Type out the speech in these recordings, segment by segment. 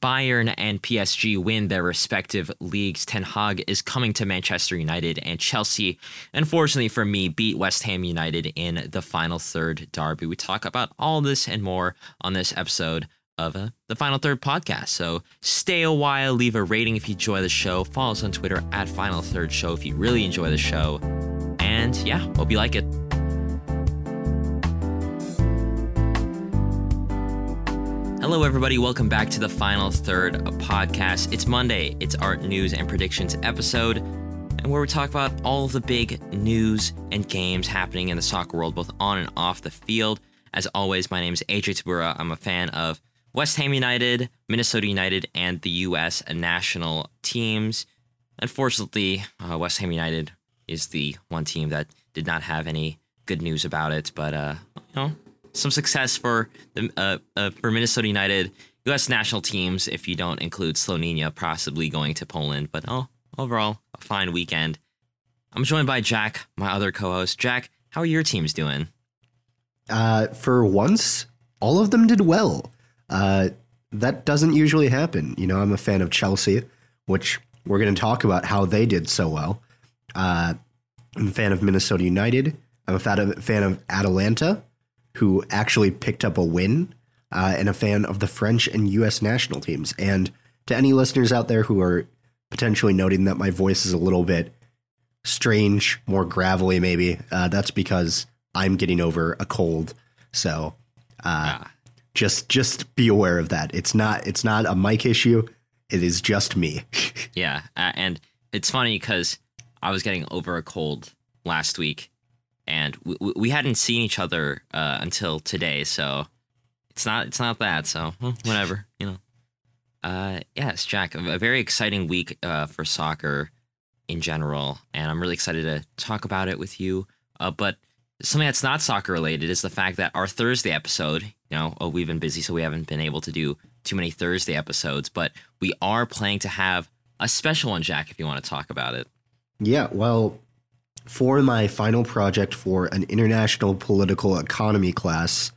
Bayern and PSG win their respective leagues, Ten Hag is coming to Manchester United, and Chelsea, unfortunately for me, beat West Ham United in the final third derby. We talk about all this and more on this episode of uh, the Final Third podcast. So stay a while, leave a rating if you enjoy the show, follow us on Twitter at Final Third Show if you really enjoy the show. And yeah, hope you like it. Hello, everybody. Welcome back to the Final Third podcast. It's Monday. It's art news and predictions episode, and where we talk about all the big news and games happening in the soccer world, both on and off the field. As always, my name is AJ Tabura. I'm a fan of West Ham United, Minnesota United, and the U.S. national teams. Unfortunately, uh, West Ham United is the one team that did not have any good news about it, but uh, you know, some success for the uh, uh, for Minnesota United, U.S. national teams. If you don't include Slovenia, possibly going to Poland, but oh, overall a fine weekend. I'm joined by Jack, my other co-host. Jack, how are your teams doing? Uh, for once, all of them did well. Uh, that doesn't usually happen. You know, I'm a fan of Chelsea, which we're going to talk about how they did so well. Uh, I'm a fan of Minnesota United. I'm a fan of, fan of Atalanta, who actually picked up a win, uh, and a fan of the French and U.S. national teams. And to any listeners out there who are potentially noting that my voice is a little bit strange, more gravelly, maybe, uh, that's because I'm getting over a cold. So, uh, ah. just just be aware of that. It's not it's not a mic issue. It is just me. yeah, uh, and it's funny because I was getting over a cold last week, and we, we hadn't seen each other uh, until today. So it's not it's not that. So well, whatever, you know. Uh, yes, Jack, a very exciting week uh, for soccer in general, and I'm really excited to talk about it with you. Uh, but something that's not soccer related is the fact that our Thursday episode, you know, oh, we've been busy, so we haven't been able to do too many Thursday episodes, but we are planning to have a special one, Jack, if you want to talk about it. Yeah, well, for my final project for an international political economy class,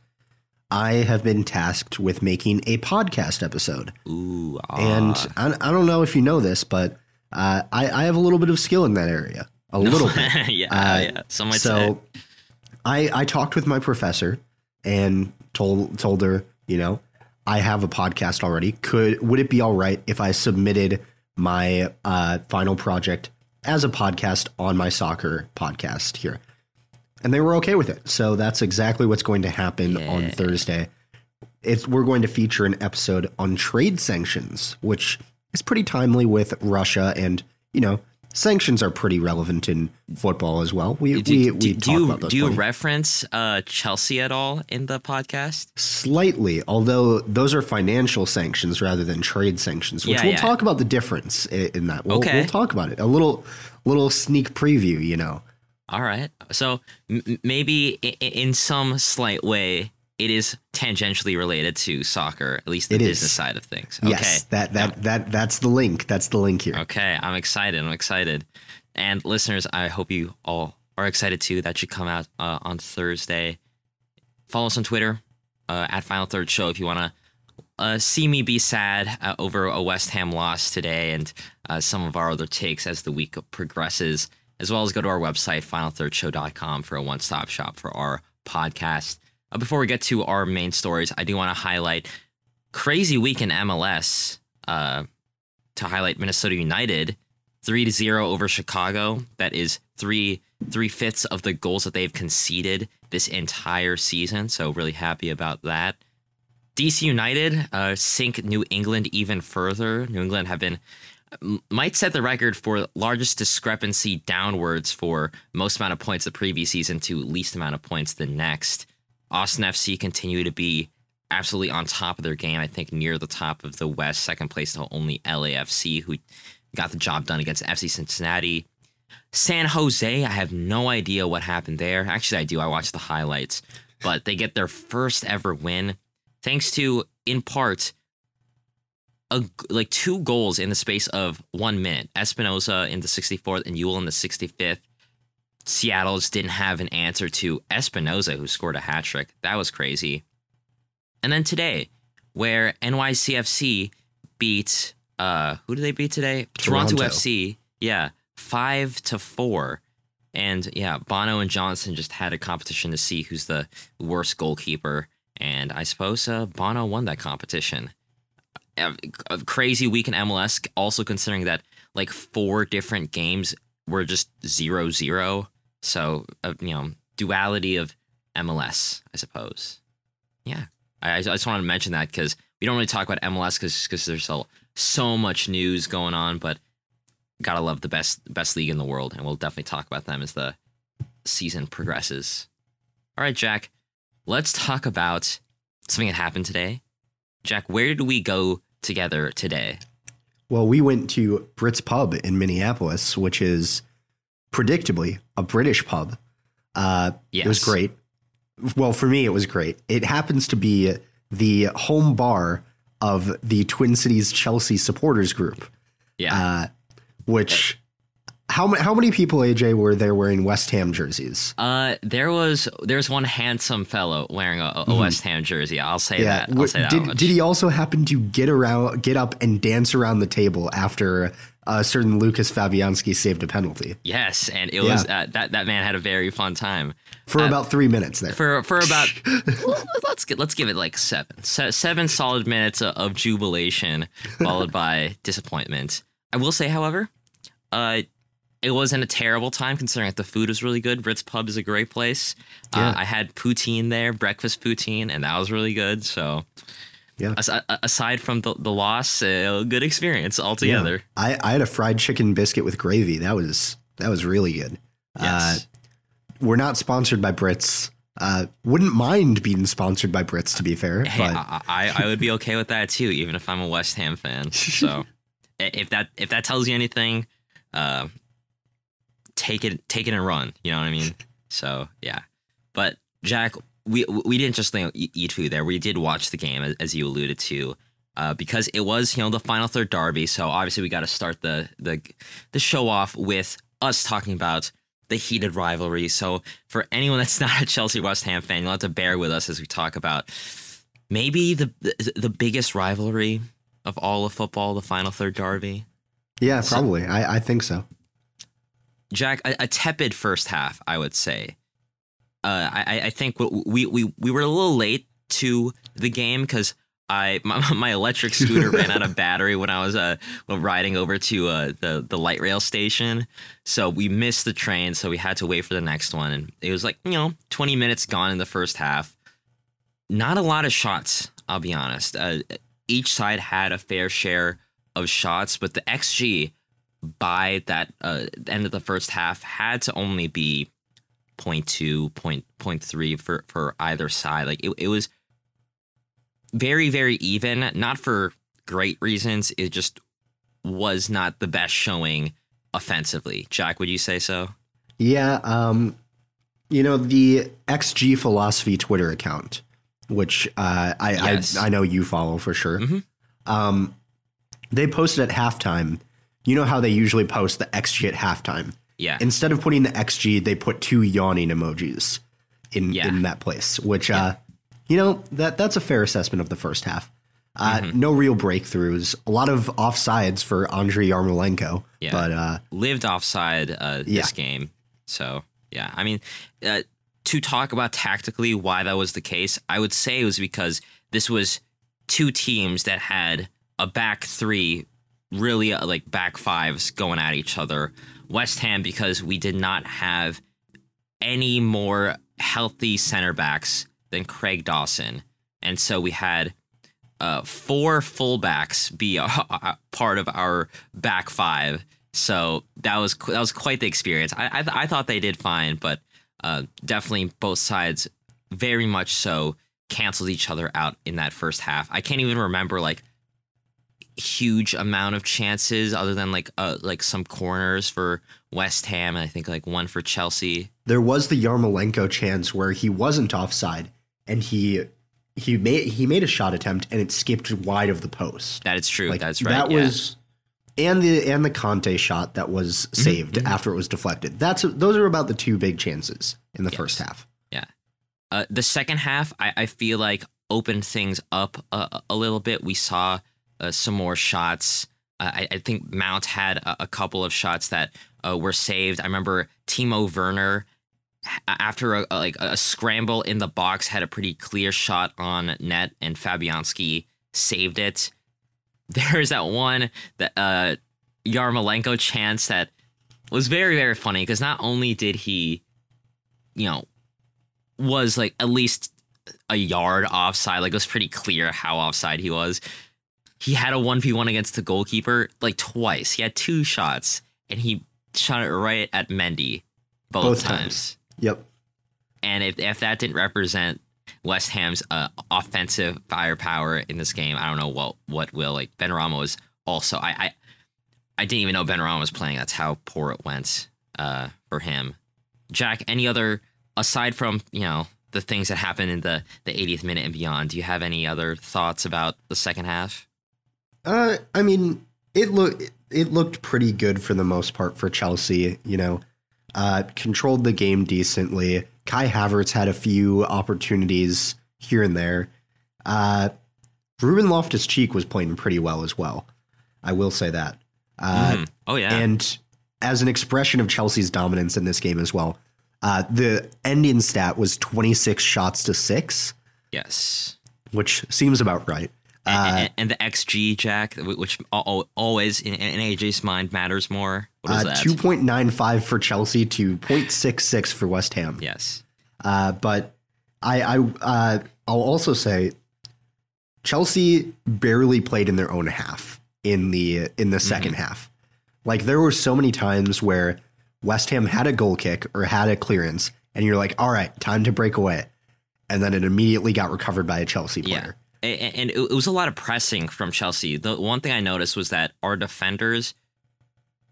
I have been tasked with making a podcast episode. Ooh, ah. and I, I, don't know if you know this, but uh, I, I, have a little bit of skill in that area. A little bit. yeah, uh, yeah. Some might so say. I, I talked with my professor and told told her, you know, I have a podcast already. Could would it be all right if I submitted my uh, final project as a podcast on my soccer podcast here. And they were okay with it. So that's exactly what's going to happen yeah. on Thursday. It's we're going to feature an episode on trade sanctions, which is pretty timely with Russia and, you know, sanctions are pretty relevant in football as well. We do, we, we do, do you do you reference uh, Chelsea at all in the podcast? Slightly, although those are financial sanctions rather than trade sanctions, which yeah, we'll yeah. talk about the difference in that. We'll, okay. we'll talk about it. A little little sneak preview, you know. All right. So m- maybe in some slight way, it is tangentially related to soccer, at least the it business is. side of things. Okay. Yes, that that that that's the link. That's the link here. Okay, I'm excited. I'm excited. And listeners, I hope you all are excited too. That should come out uh, on Thursday. Follow us on Twitter uh, at Final Third Show if you want to uh, see me be sad uh, over a West Ham loss today and uh, some of our other takes as the week progresses, as well as go to our website, finalthirdshow.com, for a one stop shop for our podcast. Uh, before we get to our main stories, I do want to highlight crazy week in MLS uh, to highlight Minnesota United, three to zero over Chicago. That is three three fifths of the goals that they've conceded this entire season. So really happy about that. DC United uh, sink New England even further. New England have been might set the record for largest discrepancy downwards for most amount of points the previous season to least amount of points the next. Austin FC continue to be absolutely on top of their game. I think near the top of the West, second place to only LAFC, who got the job done against FC Cincinnati. San Jose, I have no idea what happened there. Actually, I do. I watched the highlights, but they get their first ever win thanks to, in part, a, like two goals in the space of one minute. Espinoza in the 64th and Yueill in the 65th. Seattle just didn't have an answer to Espinoza, who scored a hat trick. That was crazy. And then today, where NYCFC beat uh who did they beat today? Toronto, Toronto. FC. Yeah, five to four. And yeah, Bono and Johnson just had a competition to see who's the worst goalkeeper. And I suppose uh, Bono won that competition. A, a crazy week in MLS, also considering that like four different games were just zero zero. So, uh, you know, duality of MLS, I suppose. Yeah. I, I just wanted to mention that because we don't really talk about MLS because there's so, so much news going on, but gotta love the best best league in the world, and we'll definitely talk about them as the season progresses. All right, Jack, let's talk about something that happened today. Jack, where did we go together today? Well, we went to Brits Pub in Minneapolis, which is predictably a British pub. Uh, It was great. Well, for me, it was great. It happens to be the home bar of the Twin Cities Chelsea supporters group, Yeah, uh, which. How, how many people, AJ, were there wearing West Ham jerseys? uh, there was there's one handsome fellow wearing a, a West Ham jersey. I'll say that. I'll say that did, did he also happen to get around, get up and dance around the table after a certain Lukasz Fabianski saved a penalty yes, and it Yeah. was uh, that that man had a very fun time. for about three minutes there? for for about let's get let's give it like seven Se- seven solid minutes of, of jubilation followed by disappointment. I will say, however, uh, it wasn't a terrible time considering that the food was really good. Brits Pub is a great place. Yeah. Uh, I had poutine there, breakfast poutine, and that was really good. So, Yeah. as- aside from the, the loss, a good experience altogether. I, I had a fried chicken biscuit with gravy. That was that was really good. Yes. Uh, we're not sponsored by Brits. Uh, wouldn't mind being sponsored by Brits, to be fair. Hey, but I, I I would be okay with that too, even if I'm a West Ham fan. So if that if that tells you anything, uh, take it take it and run. You know what I mean? So yeah, but Jack, we we didn't just eat food there. We did watch the game as, you alluded to. Uh, because it was, you know, the final third derby, so obviously we got to start the the the show off with us talking about the heated rivalry. So for anyone that's not a Chelsea West Ham fan, you'll have to bear with us as we talk about maybe the the, the biggest rivalry of all of football, the final third derby. yeah, probably. I, I think so. Jack, a, a tepid first half, I would say. Uh, I, I think we, we we were a little late to the game because I my, my electric scooter ran out of battery when I was uh riding over to uh, the the light rail station, so we missed the train, so we had to wait for the next one, and it was like you know twenty minutes gone in the first half. Not a lot of shots, I'll be honest. Uh, each side had a fair share of shots, but the XG by that uh, end of the first half had to only be 0.2, 0.3 for, for either side. Like it, it was very, very even, not for great reasons. It just was not the best showing offensively. Jack, would you say so? Yeah, um, you know the XG Philosophy Twitter account, which uh, I, Yes. I I know you follow for sure. Mhm. Um, they posted at halftime. You know how they usually post the XG at halftime. Yeah. Instead of putting the XG, they put two yawning emojis in Yeah. in that place. Which, uh, you know, that that's a fair assessment of the first half. Uh, Mm-hmm. No real breakthroughs. A lot of offsides for Andrei Yarmolenko. Yeah. But uh, lived offside uh, Yeah. this game. So yeah, I mean, uh, to talk about tactically why that was the case, I would say it was because this was two teams that had a back three, really uh, like back fives going at each other. West Ham because we did not have any more healthy center backs than Craig Dawson, and so we had uh, four fullbacks be a, a part of our back five. So that was that was quite the experience. I I, I thought they did fine, but uh, definitely both sides very much so canceled each other out in that first half. I can't even remember like huge amount of chances other than like uh like some corners for West Ham and I think like one for Chelsea. there was the Yarmolenko chance where he wasn't offside and he he made he made a shot attempt and it skipped wide of the post. That is true. Like, That's right. That yeah. was and the and the Kanté shot that was saved after it was deflected. That's those are about the two big chances in the first half. Yeah. Uh, the second half, I, I feel like opened things up a, a little bit. We saw uh, some more shots. Uh, I, I think Mount had a, a couple of shots that uh, were saved. I remember Timo Werner after a, a, like a scramble in the box had a pretty clear shot on net and Fabianski saved it. There's that one that uh Yarmolenko chance that was very very funny because not only did he you know was like at least a yard offside like it was pretty clear how offside he was he had a 1v1 against the goalkeeper like twice he had two shots and he shot it right at Mendy both, both times. times. Yep. And if if that didn't represent West Ham's uh, offensive firepower in this game, I don't know what what will. Like Benrahma was also I, I I didn't even know Benrahma was playing. That's how poor it went uh, for him. Jack, any other aside from you know the things that happened in the the 80th minute and beyond? Do you have any other thoughts about the second half? Uh, I mean, it looked it looked pretty good for the most part for Chelsea. You know, uh, controlled the game decently. Kai Havertz had a few opportunities here and there. Uh, Ruben Loftus Cheek was playing pretty well as well. I will say that. Uh, mm-hmm. Oh yeah, and as an expression of Chelsea's dominance in this game as well, uh, the ending stat was twenty six shots to six. Yes, which seems about right. Uh, and, and, the XG, Jack, which always in, in AJ's mind matters more. Uh, that? 2.95 for Chelsea to 0.66 for West Ham. Yes. Uh, but I, I uh, I'll also say Chelsea barely played in their own half in the in the 2nd mm-hmm. half. Like there were so many times where West Ham had a goal kick or had a clearance, and you're like, all right, time to break away. And then it immediately got recovered by a Chelsea player. Yeah and it was a lot of pressing from Chelsea. The one thing I noticed was that our defenders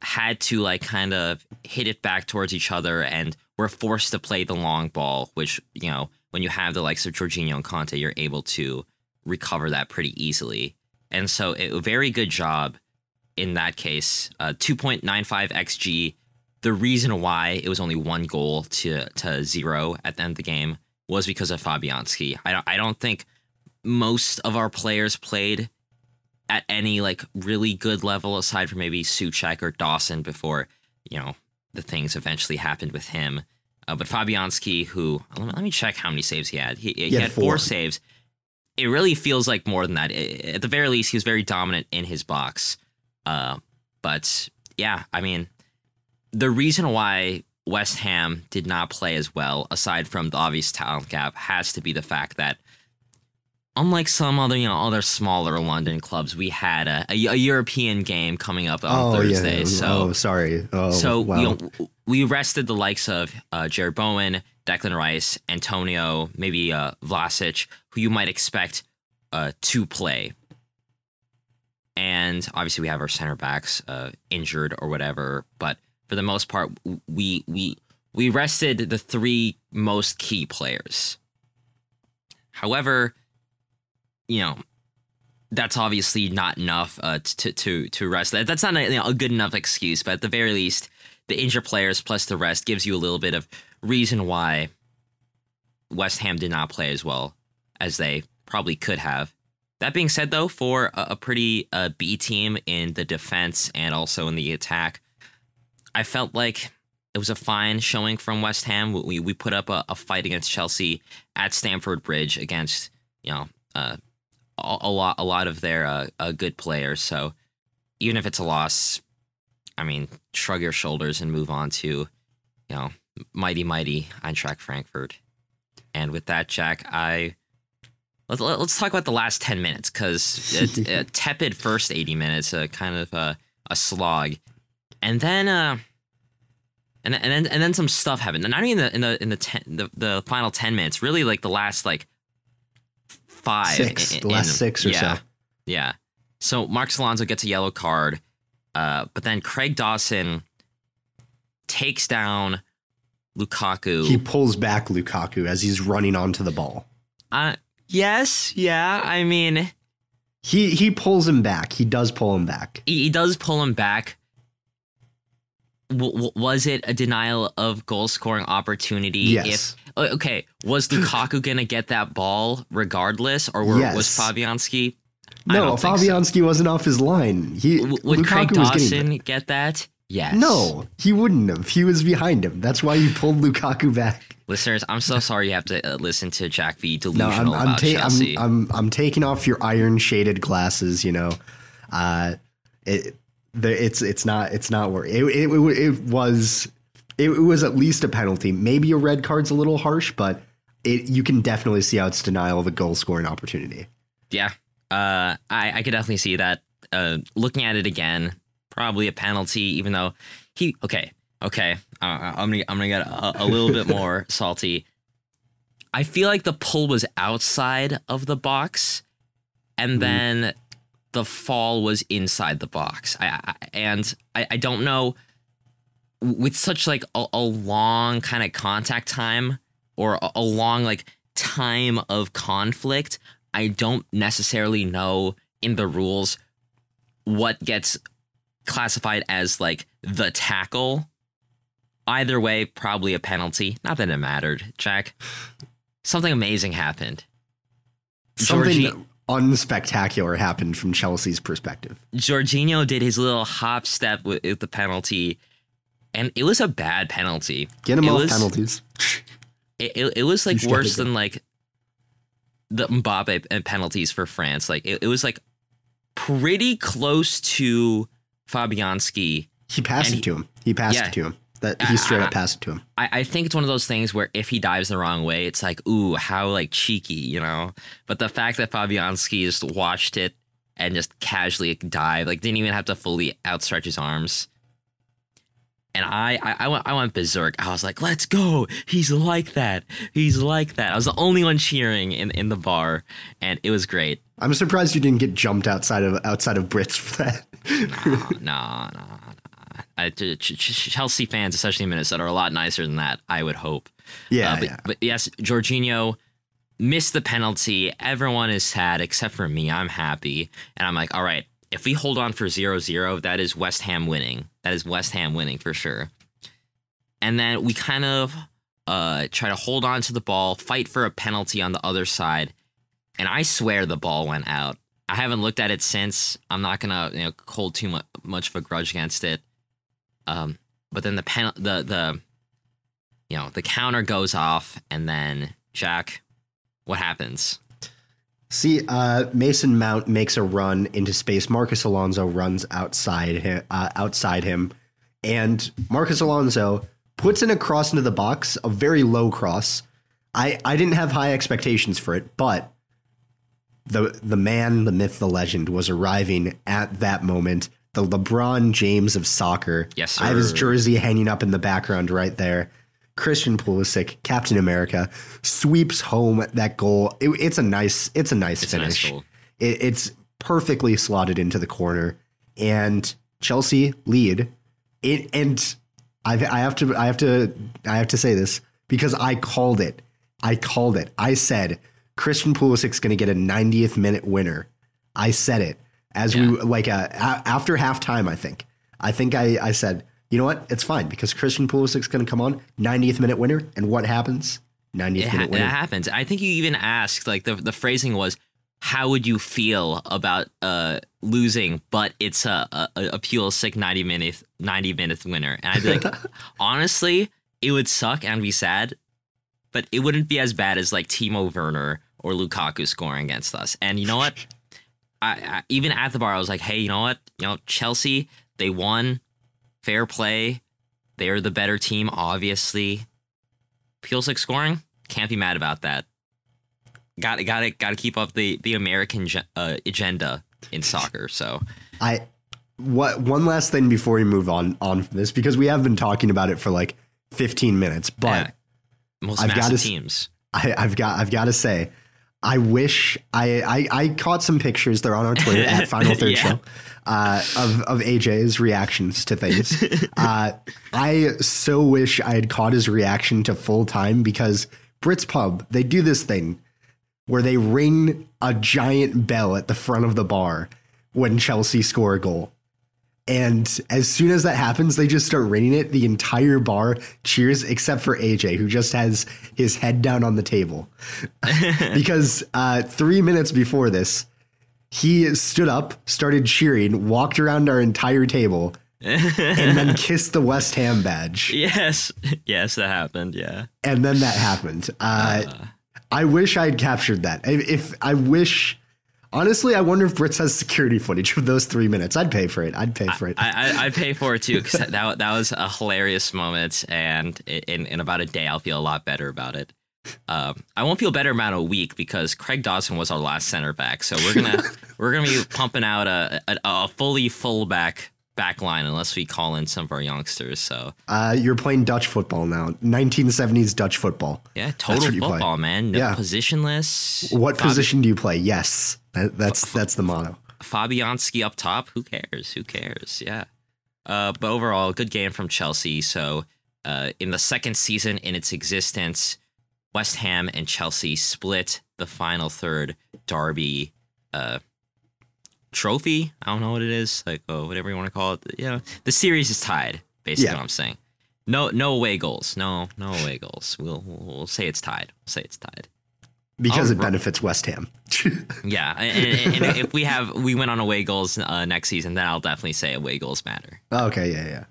had to like kind of hit it back towards each other and were forced to play the long ball, which, you know, when you have the likes of Jorginho and Kanté, you're able to recover that pretty easily. And so a very good job in that case. Uh, 2.95 XG. The reason why it was only one goal to, to zero at the end of the game was because of Fabianski. I don't, I don't think most of our players played at any like really good level aside from maybe Soucek or Dawson before, you know, the things eventually happened with him. Uh, but Fabianski, who let me check how many saves he had. He, he, he had, had four. four. saves. It really feels like more than that. At the very least, he was very dominant in his box. Uh, but yeah, I mean, the reason why West Ham did not play as well, aside from the obvious talent gap, has to be the fact that unlike some other you know other smaller London clubs, we had a, a, a European game coming up on oh, Thursday. Yeah. So oh, sorry. Oh, so wow. you know, we rested the likes of uh, Jarrod Bowen, Declan Rice, Antonio, maybe uh, Vlasic, who you might expect uh, to play. And obviously, we have our center backs uh, injured or whatever. But for the most part, we we we rested the three most key players. However, you know, that's obviously not enough uh, to to to rest. That that's not a, you know, a good enough excuse, but at the very least, the injured players plus the rest gives you a little bit of reason why West Ham did not play as well as they probably could have. That being said, though, for a, a pretty uh, B team in the defense and also in the attack, I felt like it was a fine showing from West Ham. We we put up a, a fight against Chelsea at Stamford Bridge against you know. Uh, a, lot a lot of their uh, uh, good players. So even if it's a loss, I mean, shrug your shoulders and move on to, you know, mighty mighty Eintracht Frankfurt. And with that, Jack, I let's let's talk about the last ten minutes because a tepid first eighty minutes, a kind of a, a slog, and then uh, and and then and then some stuff happened. And not even in the in the in the, ten, the the final ten minutes, really like the last like five. Six, in, last in, six or yeah, so. Yeah. So Marcos Alonso gets a yellow card, uh, but then Craig Dawson takes down Lukaku. He pulls back Lukaku as he's running onto the ball. Uh, yes, yeah. I mean, he he pulls him back. He does pull him back. He, he does pull him back. W- was it a denial of goal scoring opportunity? Yes. If okay, was Lukaku gonna get that ball regardless, or were, yes. was Fabianski? No, don't so. Fabianski wasn't off his line. He W- Would Craig Lukaku getting Dawson get that? Yes. No, he wouldn't have. He was behind him. That's why he pulled Lukaku back. Listeners, I'm so sorry you have to uh, listen to Jack No, delusional I'm I'm, about ta- Chelsea. I'm I'm I'm taking off your iron shaded glasses. You know, uh, it the, it's it's not it's not worth It, it it it was it, it was at least a penalty. Maybe a red card's a little harsh, but it you can definitely see how it's denial of a goal scoring opportunity. Yeah, uh, I I could definitely see that. Uh, looking at it again, probably a penalty. Even though he okay, okay, uh, I'm gonna I'm gonna get a, a little bit more salty. I feel like the pull was outside of the box, and then the fall was inside the box. I, I and I, I don't know with such like a, a long kind of contact time or a, a long like time of conflict. I don't necessarily know in the rules what gets classified as like the tackle. Either way, probably a penalty. Not that it mattered, Jack. Something amazing happened. Something Georgie- unspectacular happened from Chelsea's perspective. Jorginho did his little hop step with, with the penalty, and it was a bad penalty. Get him It off was- penalties. It, it, it was like He's worse than like the Mbappe and penalties for France. Like it, it was like pretty close to Fabianski. He passed it to him. He passed Yeah. it to him. That he straight I- up passed it to him. I, I think it's one of those things where if he dives the wrong way, it's like, ooh, how like cheeky, you know? But the fact that Fabianski just watched it and just casually dive, like didn't even have to fully outstretch his arms. And I, I, I went, I went berserk. I was like, "Let's go! He's like that. He's like that." I was the only one cheering in, in the bar, and it was great. I'm surprised you didn't get jumped outside of outside of Brits for that. no, no, no. I, Ch- Ch- Ch- Chelsea fans, especially in Minnesota, are a lot nicer than that. I would hope. yeah, Uh, but, yeah. but yes, Jorginho missed the penalty. Everyone is sad except for me. I'm happy. And I'm like, all right, if we hold on for 0 0, that is West Ham winning. That is West Ham winning for sure. And then we kind of uh, try to hold on to the ball, fight for a penalty on the other side. And I swear the ball went out. I haven't looked at it since. I'm not gonna you know hold too mu- much of a grudge against it. Um, but then the pen the the you know the counter goes off, and then Jack, what happens? See, uh, Mason Mount makes a run into space. Marcos Alonso runs outside him, uh, outside him, and Marcos Alonso puts in a cross into the box, a very low cross. I, I didn't have high expectations for it, but the the man, the myth, the legend was arriving at that moment. The LeBron James of soccer. Yes, I have his jersey hanging up in the background right there. Christian Pulisic, Captain America, sweeps home that goal. It- it's a nice, it's a nice It's a nice finish. It, it's perfectly slotted into the corner, and Chelsea lead. It and I've, I have to, I have to, I have to say this because I called it. I called it. I said Christian Pulisic's going to get a 90th minute winner. I said it as we like uh, a, after halftime. I think. I think I, I said, you know what? It's fine because Christian Pulisic's going to come on 90th minute winner, and what happens? 90th It, ha- minute it winner. happens. I think you even asked like the the phrasing was, "How would you feel about uh losing?" But it's a a, a Pulisic ninety minute ninety minute winner, and I'd be like, honestly, it would suck and be sad, but it wouldn't be as bad as like Timo Werner or Lukaku scoring against us. And you know what? I, I even at the bar, I was like, hey, you know what? You know, Chelsea, they won, fair play. They're the better team, obviously. Pulisic scoring, can't be mad about that. Got got to got to keep up the the American uh, agenda in soccer. So I what one last thing before we move on on from this because we have been talking about it for like 15 minutes, but yeah. most I've massive gotta teams. I, I've got I've got to say, I wish I, I I caught some pictures. They're on our Twitter at Final Third Yeah. Show uh, of of AJ's reactions to things. uh, I so wish I had caught his reaction to full time because Brits Pub they do this thing where they ring a giant bell at the front of the bar when Chelsea score a goal. And as soon as that happens, they just start raining it. The entire bar cheers, except for AJ, who just has his head down on the table. because uh, three minutes before this, he stood up, started cheering, walked around our entire table, and then kissed the West Ham badge. Yes, yes, that happened. Yeah, And then that happened. Uh, I wish I had captured that. If, if I wish, honestly, I wonder if Brits has security footage of those three minutes. I'd pay for it. I'd pay for it. I, I, I pay for it too because that that was a hilarious moment, and in in about a day, I'll feel a lot better about it. Um, I won't feel better about a week because Craig Dawson was our last center back, so we're gonna we're gonna be pumping out a a, a fully fullback back line unless we call in some of our youngsters. So Uh, you're playing Dutch football now. 1970s Dutch football. yeah, total football, man. No Yeah. positionless. What Fabi- position do you play? Yes, that, that's that's the motto. Fabianski up top. Who cares? Who cares? Yeah. Uh, but overall, good game from Chelsea. So, uh, in the second season in its existence, West Ham and Chelsea split the final third derby uh, trophy. I don't know what it is, like oh, whatever you want to call it. You know, the series is tied. Basically, Yeah. what I'm saying. No, no away goals. No, no away goals. We'll we'll, we'll say it's tied. We'll say it's tied. Because it benefits West Ham. Yeah, and, and- and if we have we went on away goals uh, next season, then I'll definitely say away goals matter. okay, yeah, yeah.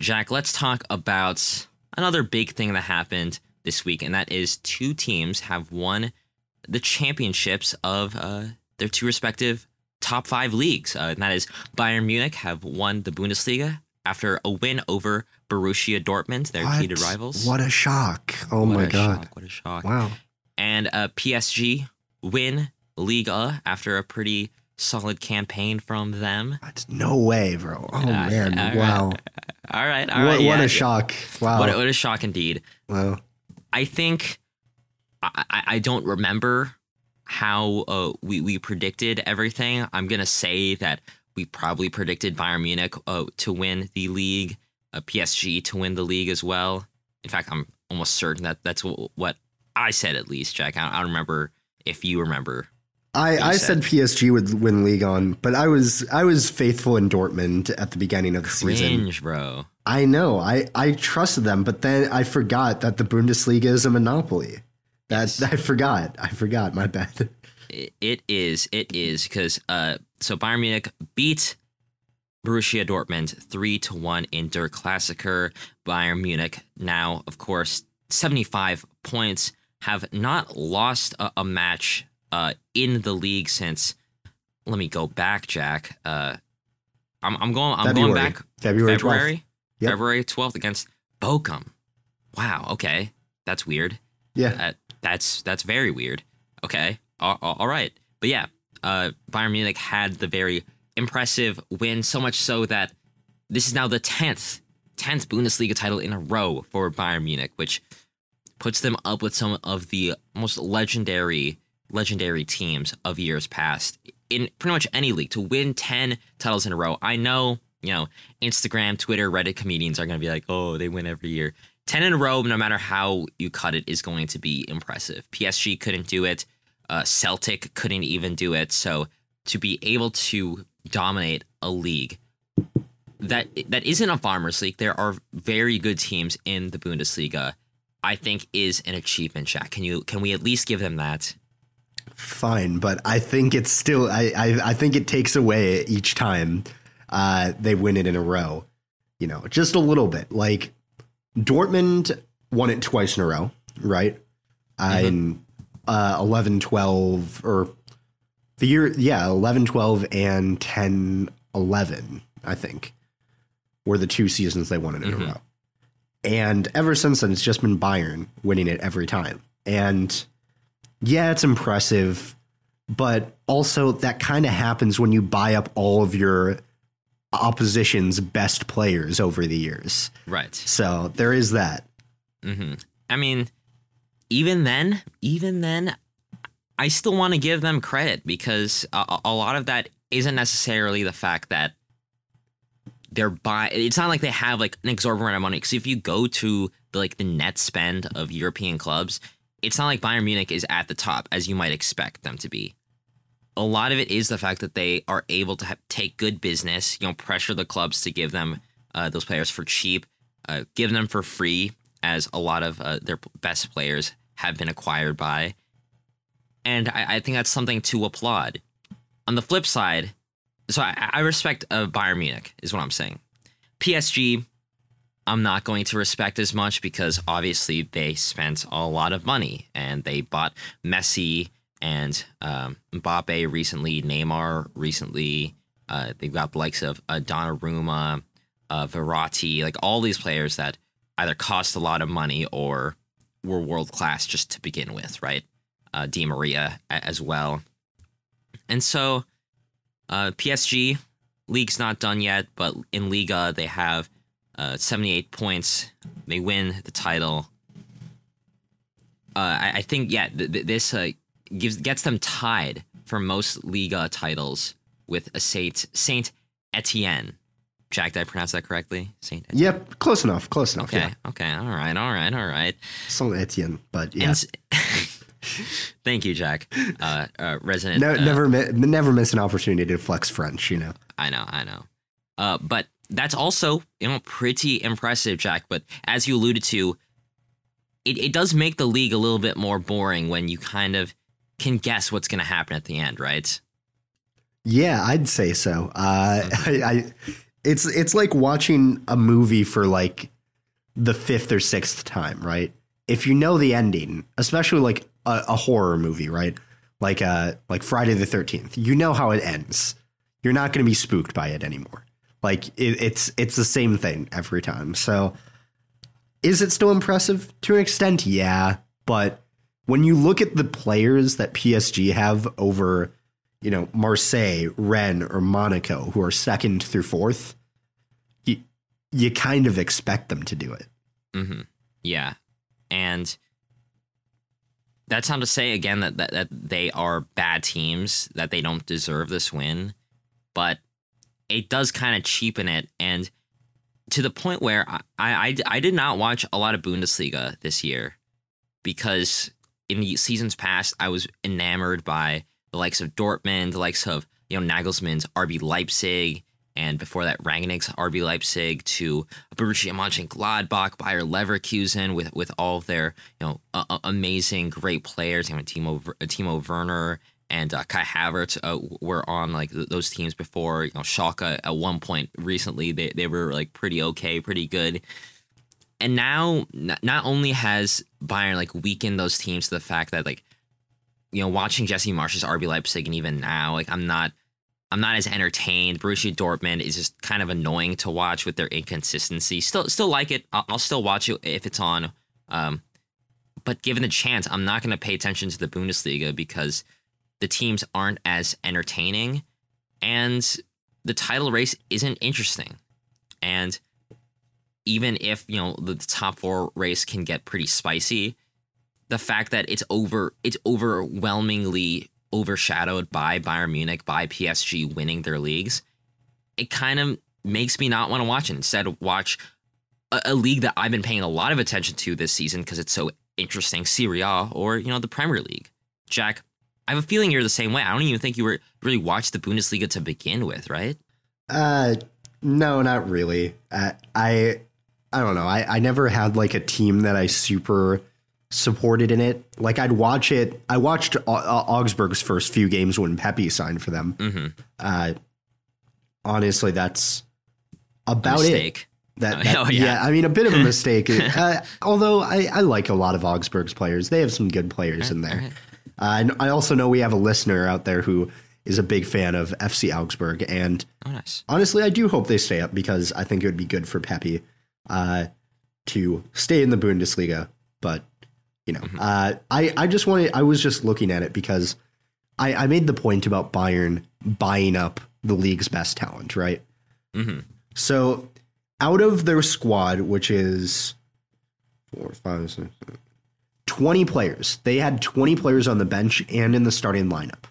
Jack, let's talk about another big thing that happened this week, and that is two teams have won the championships of uh, their two respective top five leagues. Uh, and that is Bayern Munich have won the Bundesliga after a win over Borussia Dortmund, their heated What? rivals. What a shock! Oh What my god! Shock, what a shock! Wow. and uh, PSG win Liga after a pretty solid campaign from them. That's no way, bro. Oh Uh, man! all right. wow. All right, all what, right. what yeah. a shock! Wow. What a, what a shock indeed. wow. I think I, I don't remember how uh, we we predicted everything. I'm gonna say that we probably predicted Bayern Munich uh, to win the league, uh, PSG to win the league as well. In fact, I'm almost certain that that's what, what I said at least, Jack. I, I don't remember if you remember. I, I said said. PSG would win league on, but I was I was faithful in Dortmund at the beginning of the season. Bro. I know. I, I trusted them, but then I forgot that the Bundesliga is a monopoly. That I forgot. I forgot. My bad. It, it is. It is because uh, so Bayern Munich beat Borussia Dortmund three to one in Der Klassiker. Bayern Munich now, of course, seventy five points. Have not lost a, a match uh, in the league since. Let me go back, Jack. Uh, I'm, I'm going. I'm February. going back. February 12th. February. Yep. February twelfth against Bochum. Wow. Okay, that's weird. Yeah. That's that's very weird. Okay, all, all- right, but yeah, uh, Bayern Munich had the very impressive win, so much so that this is now the tenth tenth Bundesliga title in a row for Bayern Munich, which puts them up with some of the most legendary legendary teams of years past in pretty much any league to win 10 titles in a row. I know, you know, Instagram, Twitter, Reddit comedians are going to be like, "Oh, they win every year." 10 in a row, no matter how you cut it, is going to be impressive. PSG couldn't do it. Uh, Celtic couldn't even do it. So to be able to dominate a league that that isn't a farmers league, there are very good teams in the Bundesliga. I think is an achievement, Jack. Can you can we at least give them that? Fine, but I think it's still. I I, I think it takes away each time uh, they win it in a row. You know, just a little bit. Like Dortmund won it twice in a row, right? Uh, in uh, 11, 12, or the year, yeah, 11, 12, and 10, 11, I think, were the two seasons they won it in Mhm. a row. And ever since then, it's just been Bayern winning it every time. And yeah, it's impressive, but also that kind of happens when you buy up all of your opposition's best players over the years. Right. So there is that. hmm I mean, even then, even then, I still want to give them credit because a, a lot of that isn't necessarily the fact that they're buy. It's not like they have like an exorbitant amount of money. Because if you go to the, like the net spend of European clubs, it's not like Bayern Munich is at the top as you might expect them to be. A lot of it is the fact that they are able to have, take good business, you know, pressure the clubs to give them uh, those players for cheap, uh, give them for free, as a lot of uh, their best players have been acquired by. And I, I think that's something to applaud. On the flip side, so I, I respect uh, Bayern Munich is what I'm saying. PSG, I'm not going to respect as much because obviously they spent a lot of money and they bought Messi and um, Mbappe recently, Neymar recently. Uh, they've got the likes of uh, Donnarumma, uh, Verratti, like all these players that either cost a lot of money or were world class just to begin with, right? Uh, Di Maria as well. And so uh, PSG league's not done yet, but in Liga they have uh, 78 points. They win the title. Uh, I, I think yeah, th- th- this uh, gives gets them tied for most Liga titles with a Saint Saint Etienne. Jack, did I pronounce that correctly? Saint. Etienne. Yep, close enough. Close enough. Okay. Yeah. Okay. All right. All right. All right. Saint Etienne, but yeah. Thank you, Jack. Uh, uh, resident. No, uh, never, mi- never miss an opportunity to flex French. You know. I know, I know. Uh, but that's also, you know, pretty impressive, Jack. But as you alluded to, it, it does make the league a little bit more boring when you kind of can guess what's going to happen at the end, right? Yeah, I'd say so. Uh, I, I, it's it's like watching a movie for like the fifth or sixth time, right? If you know the ending, especially like a, a horror movie, right? Like uh like Friday the Thirteenth, you know how it ends. You're not going to be spooked by it anymore. Like it, it's it's the same thing every time. So, is it still impressive to an extent? Yeah, but when you look at the players that PSG have over you know, Marseille, Rennes, or Monaco, who are second through fourth, you, you kind of expect them to do it. Mm-hmm. Yeah, and that's not to say again that, that that they are bad teams that they don't deserve this win, but it does kind of cheapen it and to the point where I, I I did not watch a lot of Bundesliga this year because in the seasons past I was enamored by the likes of Dortmund, the likes of you know Nagelsmann's RB Leipzig, and before that Rangnick's RB Leipzig to Borussia Mönchengladbach, Bayer Leverkusen with with all of their you know uh, amazing great players, you know Timo Timo Werner and uh, Kai Havertz uh, were on like th- those teams before. You know Schalke at one point recently they they were like pretty okay, pretty good. And now, not only has Bayern like weakened those teams to the fact that like you know, watching Jesse Marsch's RB Leipzig, and even now, like I'm not, I'm not as entertained. Borussia Dortmund is just kind of annoying to watch with their inconsistency. Still, still like it. I'll, I'll still watch it if it's on. Um, but given the chance, I'm not going to pay attention to the Bundesliga because the teams aren't as entertaining, and the title race isn't interesting. And even if you know the top four race can get pretty spicy, the fact that it's over it's overwhelmingly overshadowed by Bayern Munich, by PSG winning their leagues, it kind of makes me not want to watch it. Instead, watch a, a league that I've been paying a lot of attention to this season because it's so interesting, Serie A or you know the Premier League. Jack, I have a feeling you're the same way. I don't even think you were really watched the Bundesliga to begin with, right? Uh, no, not really. Uh, I, I don't know. I, I never had like a team that I super supported in it. Like I'd watch it. I watched Au- Au- Augsburg's first few games when Pepi signed for them. Mm-hmm. Uh, honestly, that's about it. That, that- oh, yeah. yeah. I mean, a bit of a mistake. uh, although I, I like a lot of Augsburg's players. They have some good players in there. Alright. Uh, and I also know we have a listener out there who is a big fan of FC Augsburg, and Oh, nice. honestly, I do hope they stay up because I think it would be good for Pepi uh, to stay in the Bundesliga. But you know, uh, I I just wanted I was just looking at it because I, I made the point about Bayern buying up the league's best talent, right? Mm-hmm. So out of their squad, which is four, five, six, seven, 20 players, they had 20 players on the bench and in the starting lineup.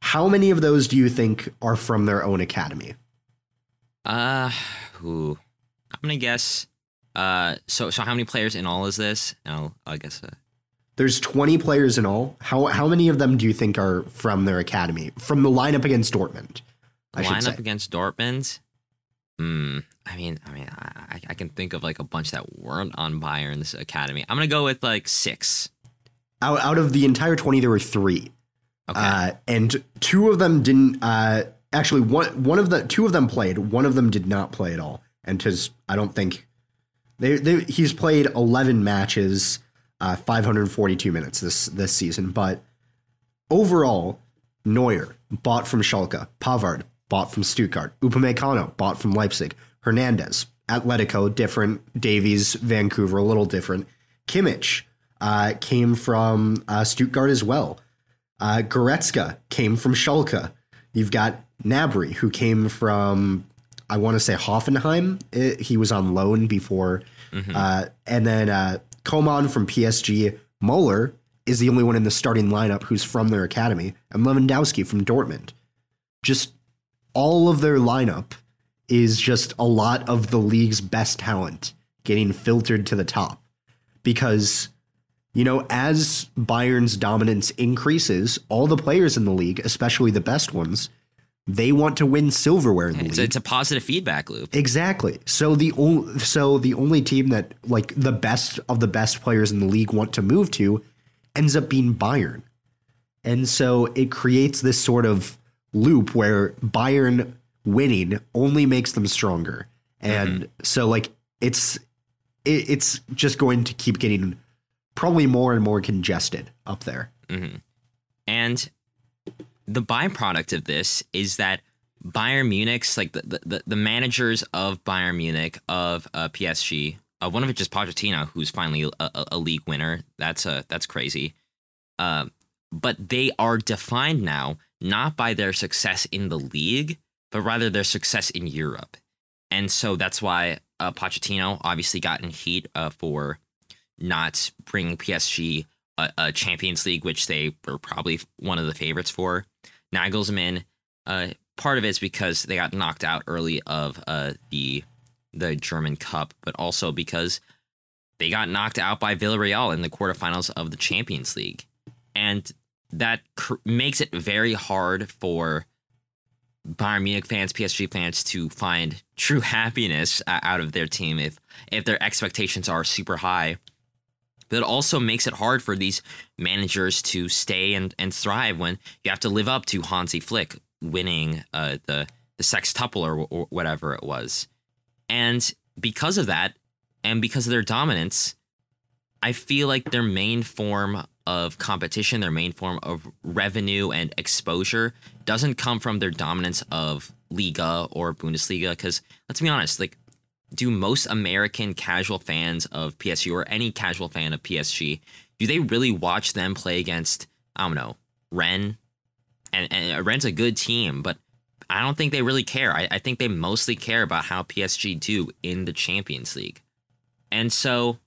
How many of those do you think are from their own academy? Uh, who? I'm gonna guess. Uh, so so how many players in all is this? I'll I guess uh, There's 20 players in all. How how many of them do you think are from their academy? From the lineup against Dortmund, I should lineup say. against Dortmund. Hmm. I mean, I mean, I, I can think of like a bunch that weren't on Bayern's academy. I'm gonna go with like six. Out, out of the entire 20, there were three. Okay. Uh, and two of them didn't. Uh, actually, one one of the two of them played. One of them did not play at all. And his, I don't think they, they he's played eleven matches, uh, five hundred forty two minutes this this season. But overall, Neuer bought from Schalke, Pavard bought from Stuttgart, Upamecano bought from Leipzig, Hernandez, Atletico, different, Davies, Vancouver, a little different. Kimmich uh, came from uh, Stuttgart as well. Uh, Goretzka came from Schalke. You've got Gnabry, who came from, I want to say Hoffenheim. It- he was on loan before. Uh, and then uh, Coman from PSG. Muller is the only one in the starting lineup who's from their academy. And Lewandowski from Dortmund. Just all of their lineup is just a lot of the league's best talent getting filtered to the top because you know as Bayern's dominance increases all the players in the league especially the best ones they want to win silverware in the it's, league it's a positive feedback loop. Exactly. So the only so the only team that like the best of the best players in the league want to move to ends up being Bayern. And so it creates this sort of loop where Bayern winning only makes them stronger. And mm-hmm. so like it's it, it's just going to keep getting probably more and more congested up there. Mm-hmm. And the byproduct of this is that Bayern Munich's like the the, the, managers of Bayern Munich of uh, PSG, uh, one of which is Pochettino, who's finally a, a, a league winner. That's uh, that's crazy. Uh, but they are defined now not by their success in the league, but rather their success in Europe. And so that's why uh, Pochettino obviously got in heat uh, for not bringing PSG a, a Champions League, which they were probably one of the favorites for. Nagelsmann, uh, part of it's because they got knocked out early of uh, the the German Cup, but also because they got knocked out by Villarreal in the quarterfinals of the Champions League, and that cr- makes it very hard for Bayern Munich fans, PSG fans to find true happiness out of their team if if their expectations are super high. But it also makes it hard for these managers to stay and, and thrive when you have to live up to Hansi Flick winning uh, the the sextuple or, or whatever it was. And because of that, and because of their dominance, I feel like their main form of competition, their main form of revenue and exposure doesn't come from their dominance of Liga or Bundesliga. Because let's be honest, like, do most American casual fans of PSG or any casual fan of PSG, do they really watch them play against, I don't know, Rennes? And, and uh, Rennes's a good team, but I don't think they really care. I, I think they mostly care about how PSG do in the Champions League. And so,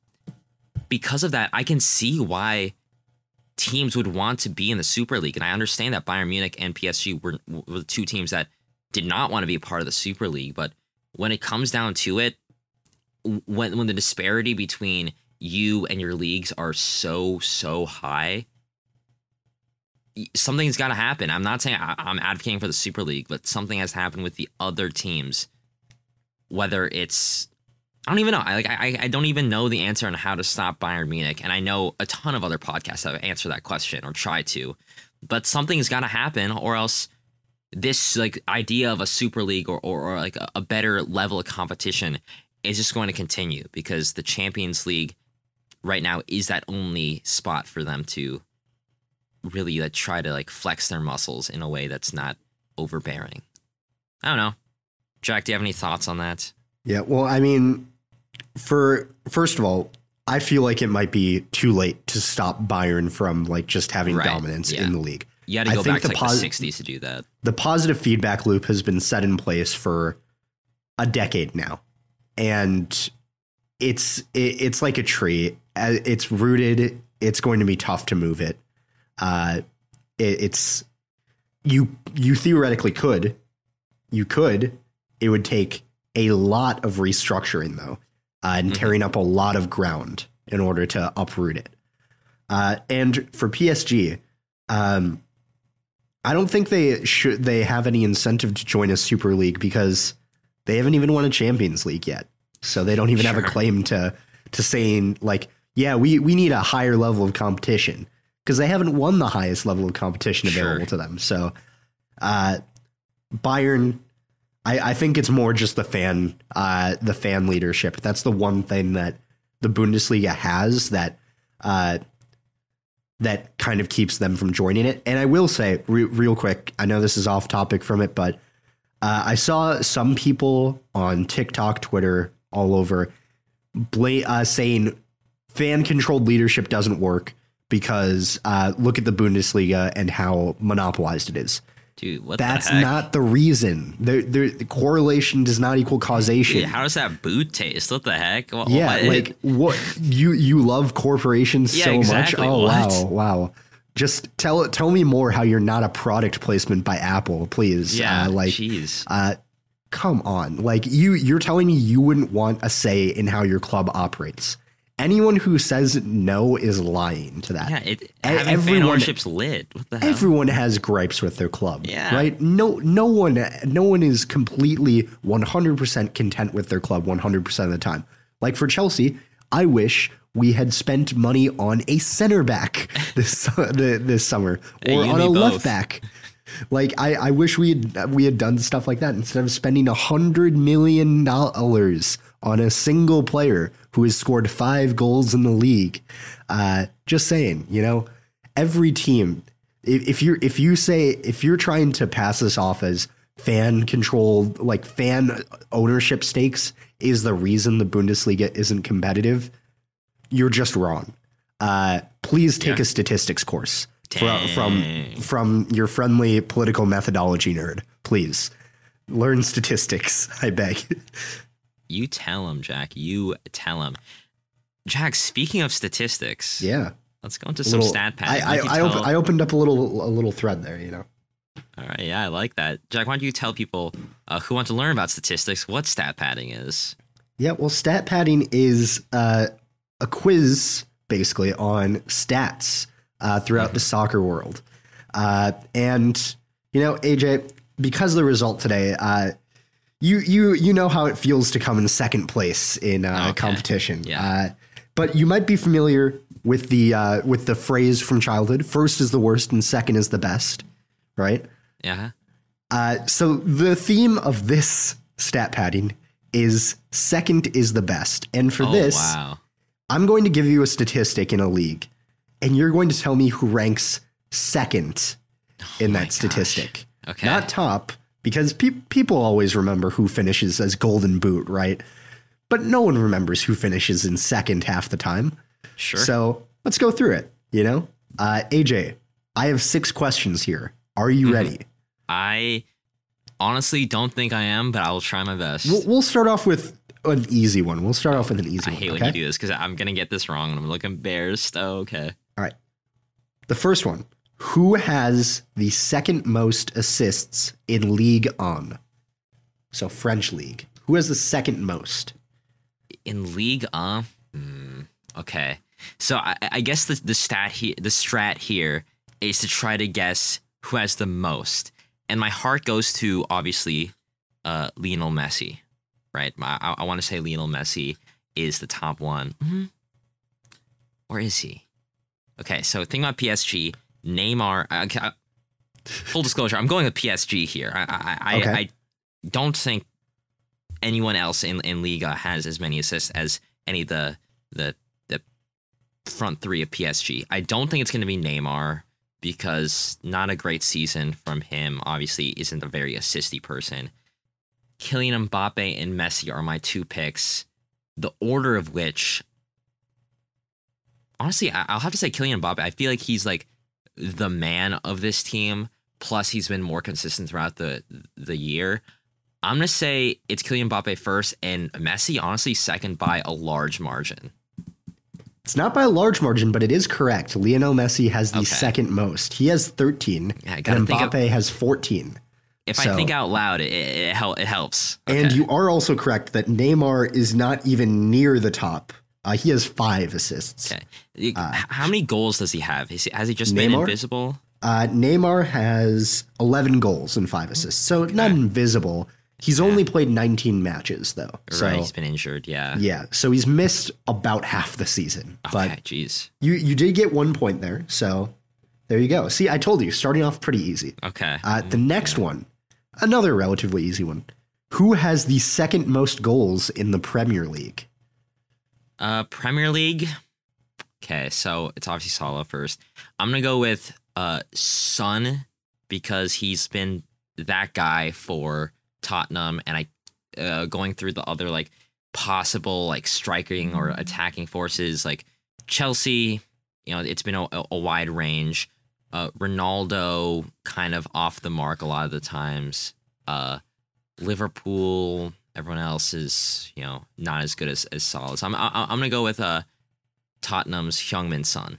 because of that, I can see why teams would want to be in the Super League. And I understand that Bayern Munich and PSG were, were two teams that did not want to be a part of the Super League. But when it comes down to it, when, when the disparity between you and your leagues are so, so high, something's got to happen. I'm not saying I, I'm advocating for the Super League, but something has happened with the other teams. Whether it's, I don't even know. I like, I, I don't even know the answer on how to stop Bayern Munich, and I know a ton of other podcasts have answered that question or try to, but something's got to happen, or else this like idea of a Super League or or, or like a, a better level of competition is just going to continue because the Champions League right now is that only spot for them to really like try to like flex their muscles in a way that's not overbearing. I don't know. Jack, do you have any thoughts on that? Yeah, well, I mean, for first of all, I feel like it might be too late to stop Bayern from like just having Right, dominance yeah. in the league. You had to I go back to the like the '60s to do that. The positive feedback loop has been set in place for a decade now, and it's it, it's like a tree. Uh, It's rooted. It's going to be tough to move it. Uh, it it's you you theoretically could, you could. It would take a lot of restructuring though, uh, and tearing up a lot of ground in order to uproot it. Uh, and for PSG, um, I don't think they should. They have any incentive to join a Super League because they haven't even won a Champions League yet. So they don't even have a claim to to saying like, yeah, we we need a higher level of competition because they haven't won the highest level of competition Sure. available to them. So, uh, Bayern, I, I think it's more just the fan, uh, the fan leadership. That's the one thing that the Bundesliga has that, uh, that kind of keeps them from joining it. And I will say, re- real quick, I know this is off topic from it, but uh, I saw some people on TikTok, Twitter, all over, bla- uh, saying fan controlled leadership doesn't work because uh, look at the Bundesliga and how monopolized it is. Dude, what That's the not the reason. The, the, the correlation does not equal causation. Dude, how does that boot taste? What the heck? Wha- yeah, what? like what you you love corporations Yeah, so exactly. much. Oh What? wow, wow. Just tell tell me more how you're not a product placement by Apple, please. yeah, Uh, like jeez. uh come on like you you're telling me you wouldn't want a say in how your club operates anyone who says no is lying to that Yeah, it everyone- ownership's lit. What the hell? everyone has gripes with their club Yeah. right no no one no one is completely 100% content with their club 100% of the time like for chelsea i wish we had spent money on a center back this the, this summer or on a me left back like I, I wish we had we had done stuff like that instead of spending a hundred million dollars on a single player who has scored five goals in the league. Uh, just saying, you know, every team. If, if you're if you say if you're trying to pass this off as fan controlled, like fan ownership stakes is the reason the Bundesliga isn't competitive, you're just wrong. Uh, please take Yeah. a statistics course from from from your friendly political methodology nerd. Please learn statistics. I beg. You tell him, Jack. You tell him. Jack, speaking of statistics, Yeah, let's go into some Little- stat I. I, I, op- I opened up a little a little thread there. You know. All right, yeah, I like that. Jack, why don't you tell people uh, who want to learn about statistics what stat padding is? Yeah, well, stat padding is uh, a quiz basically on stats uh, throughout the soccer world. Uh, and you know, AJ, because of the result today, uh, you you you know how it feels to come in second place in uh, Okay. competition. Yeah. Uh, but you might be familiar with the uh, with the phrase from childhood: first is the worst, and second is the best. Right. Yeah. Uh, so the theme of this stat padding is second is the best. And for oh, this, wow. I'm going to give you a statistic in a league, and you're going to tell me who ranks second in Oh my that statistic. Okay. Not top, because pe- people always remember who finishes as golden boot, right? But no one remembers who finishes in second half the time. sure. So let's go through it, you know? Uh, AJ, I have six questions here. Are Mm-hmm. you ready? I honestly don't think I am, but I will try my best. We'll, we'll start off with an easy one. We'll start off with an easy I one. hate okay? when you do this because I'm gonna get this wrong and I'm like embarrassed. Oh, okay. All right. The first one. Who has the second most assists in Ligue 1? So French League. Who has the second most? In League, uh, hmm, okay. So I, I guess the the stat here, the strat here is to try to guess who has the most, and my heart goes to obviously, uh, Lionel Messi, right? I, I want to say Lionel Messi is the top one. Mhm. Or is he? Okay, so think about PSG. Neymar. okay, uh, full disclosure, I'm going with PSG here. I I, I, Okay. I don't think anyone else in in Liga has as many assists as any of the the the front three of PSG. I don't think it's going to be Neymar because not a great season from him. Obviously, isn't a very assisty person. Kylian Mbappe and Messi are my two picks. The order of which, honestly, I- I'll have to say Kylian Mbappe. I feel like he's like the man of this team. Plus, he's been more consistent throughout the the year. I'm gonna say it's Kylian Mbappe first, and Messi honestly second by a large margin. It's not by a large margin, but it is correct. Lionel Messi has the Okay. second most. He has 13, Yeah, and think of- Mbappe has 14. If So- I think out loud, it it, it helps. And you are also correct that Neymar is not even near the top. Uh, he has five assists. okay. You- h- How many goals does he have? Is he, has he just been Neymar? invisible? Uh, Neymar has 11 goals and five assists. So not invisible. He's only played 19 matches, though. So, right, he's been injured. Yeah. yeah. So he's missed about half the season. Okay. But Jeez. you, you did get one point there. So There you go. See, I told you, starting off pretty easy. Okay. Uh, the next one, another relatively easy one. Who has the second most goals in the Premier League? Uh, Premier League. Okay, so it's obviously Salah first. I'm gonna go with uh Son because he's been that guy for Tottenham, and I uh, going through the other like possible like striking or attacking forces like Chelsea. You know, it's been a, a wide range. Uh, Ronaldo kind of off the mark a lot of the times. Uh, Liverpool, everyone else is you know not as good as as Salah. So I'm I, I'm gonna go with uh Tottenham's Heung-min Son.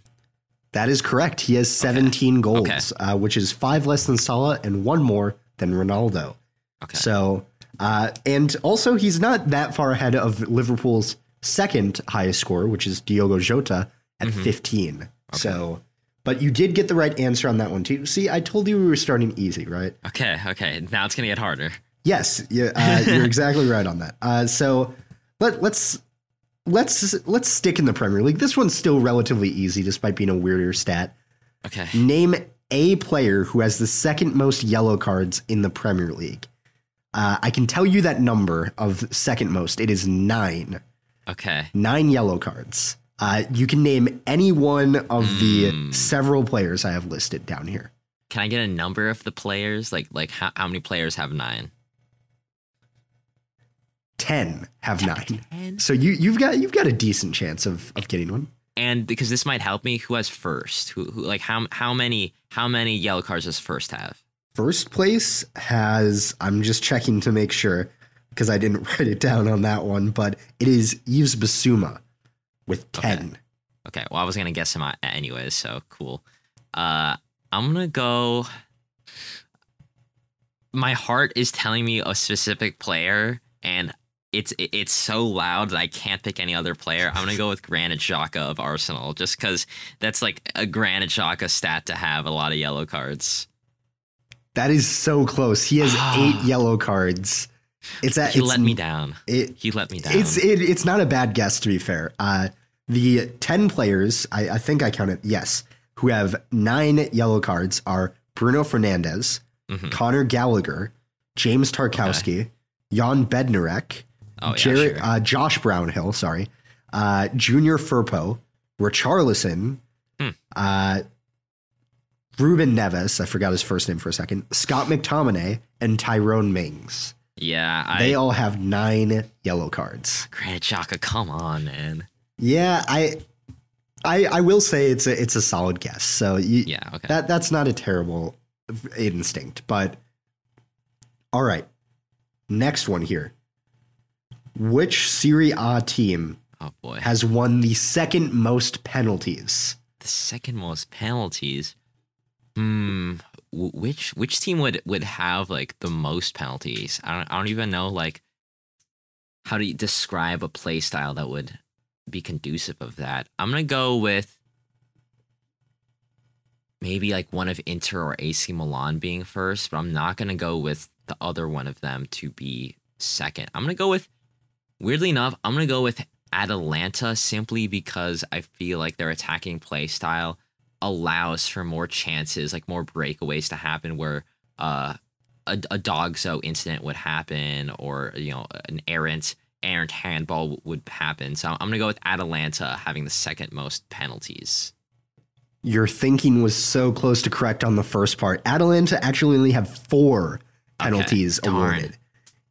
That is correct. He has 17 goals, uh, which is five less than Salah and one more than Ronaldo. Okay. So, uh, and also he's not that far ahead of Liverpool's second highest scorer, which is Diogo Jota at Mhm. 15. So, but you did get the right answer on that one too. See, I told you we were starting easy, right? Okay, okay. Now it's gonna get harder. Yes, yeah, uh, you're exactly right on that. Uh, so let let's let's let's stick in the Premier League. This one's still relatively easy, despite being a weirder stat. Okay. Name a player who has the second most yellow cards in the Premier League. Uh, I can tell you that number of second most. It is nine. Okay. Nine yellow cards. Uh, you can name any one of the several players I have listed down here. Can I get a number of the players? Like like how, how many players have nine? Ten have nine. Ten. So you you've got you've got a decent chance of, of getting one. And because this might help me, who has first? Who, who like how how many how many yellow cards does first have? First place has I'm just checking to make sure because I didn't write it down on that one, but it is Yves Bissouma with ten. Okay. Well, I was gonna guess him anyways, so cool. Uh, I'm gonna go. My heart is telling me a specific player, and it's it's so loud that I can't pick any other player. I'm gonna go with Granit Xhaka of Arsenal, just because that's like a Granit Xhaka stat to have a lot of yellow cards. That is so close. He has eight yellow cards. It's at He it's, let me down. It, He let me down. it's it, it's not a bad guess to be fair. Uh, the ten players, I, I think I counted. Yes, who have nine yellow cards are Bruno Fernandes, Mhm. Conor Gallagher, James Tarkowski, Jan Bednarek, oh yeah, Jared, sure. uh, Josh Brownhill, sorry, uh, Junior Firpo, Richarlison, Hmm. uh, Ruben Neves, I forgot his first name for a second, Scott McTominay, and Tyrone Mings. yeah. I, They all have nine yellow cards. Granit Xhaka, come on, man. Yeah, I, I, I will say it's a it's a solid guess. So you, Yeah. Okay. that that's not a terrible instinct, but all right. Next one here. Which Serie A team oh boy. has won the second most penalties? the second most penalties. Hmm. Which which team would would have like the most penalties? I don't I don't even know like how do you describe a play style that would be conducive of that. I'm gonna go with maybe like one of Inter or AC Milan being first, but I'm not gonna go with the other one of them to be second. I'm gonna go with weirdly enough, I'm gonna go with Atalanta simply because I feel like their attacking play style allows for more chances, like more breakaways to happen where uh, a, a DOGSO incident would happen or, you know, an errant errant handball would happen. So I'm going to go with Atalanta having the second most penalties. Your thinking was so close to correct on the first part. Atalanta actually only have four penalties darn. awarded.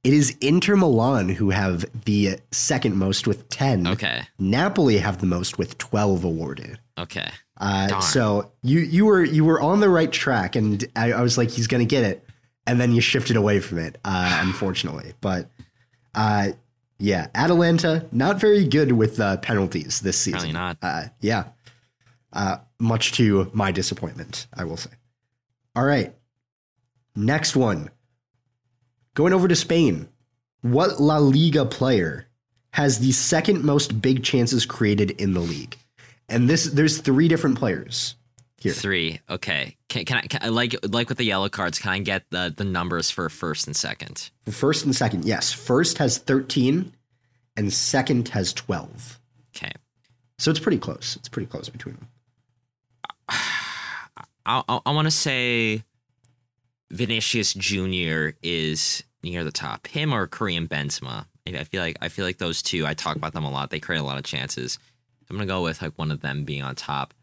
It is Inter Milan who have the second most with 10. Okay. Napoli have the most with 12 awarded. Okay. Uh, so you you were you were on the right track, and I, I was like, he's gonna get it, and then you shifted away from it, uh, unfortunately. But uh, yeah, Atalanta not very good with uh, penalties this season. Probably not. Uh, yeah, uh, much to my disappointment, I will say. All right, next one. Going over to Spain, what La Liga player has the second most big chances created in the league? And this, there's three different players here. Three. Okay. Can, can I can, like like with the yellow cards? Can I get the the numbers for first and second? First and second, yes. First has 13, and second has 12. Okay. So it's pretty close. It's pretty close between them. I I, I want to say Vinicius Junior is near the top. Him or Karim Benzema. I feel like I feel like those two. I talk about them a lot. They create a lot of chances. I'm gonna go with like one of them being on top.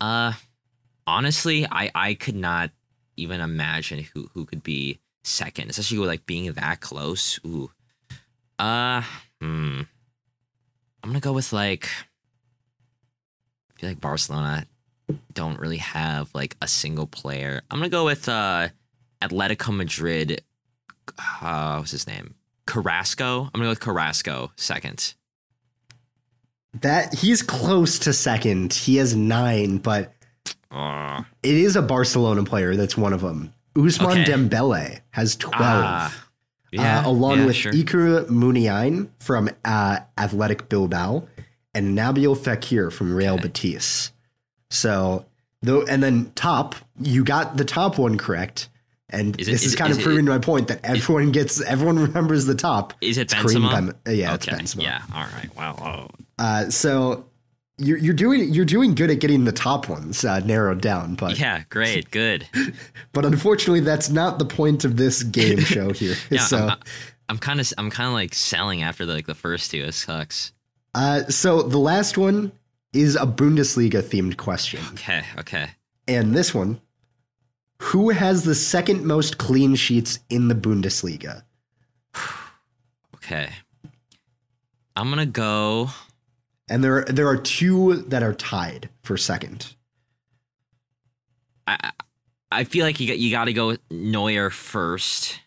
Uh, honestly, I I could not even imagine who who could be second, especially with like being that close. Ooh. Uh, hmm. I'm gonna go with like. I feel like Barcelona don't really have like a single player. I'm gonna go with uh Atletico Madrid. Uh, what's his name? Carrasco. I'm gonna go with Carrasco second. That he's close to second. He has nine, but Uh, it is a Barcelona player that's one of them. Ousmane Okay. Dembele has 12. ah, yeah, uh, along yeah, with sure. Iker Muniain from uh, Athletic Bilbao and Nabil Fekir from Real Okay. Betis. So, though, and then top, you got the top one correct. And Is it- this is is, it- kind is of it- proving my point that everyone gets, everyone remembers the top. Is it Benzema? Bem- yeah, okay. it's Benzema. Yeah. All right. Wow. Oh. Uh, so you're, you're doing you're doing good at getting the top ones uh, narrowed down, but Yeah. Great. Good. but unfortunately, that's not the point of this game show here. Yeah. so. I'm, I'm kind of I'm kind of like selling after the, like the first two. It sucks. Uh, so the last one is a Bundesliga themed question. Okay. Okay. And this one Who has the second most clean sheets in the Bundesliga? Okay. I'm gonna go. And there, there are two that are tied for second. I I feel like you got you got to go with Neuer first.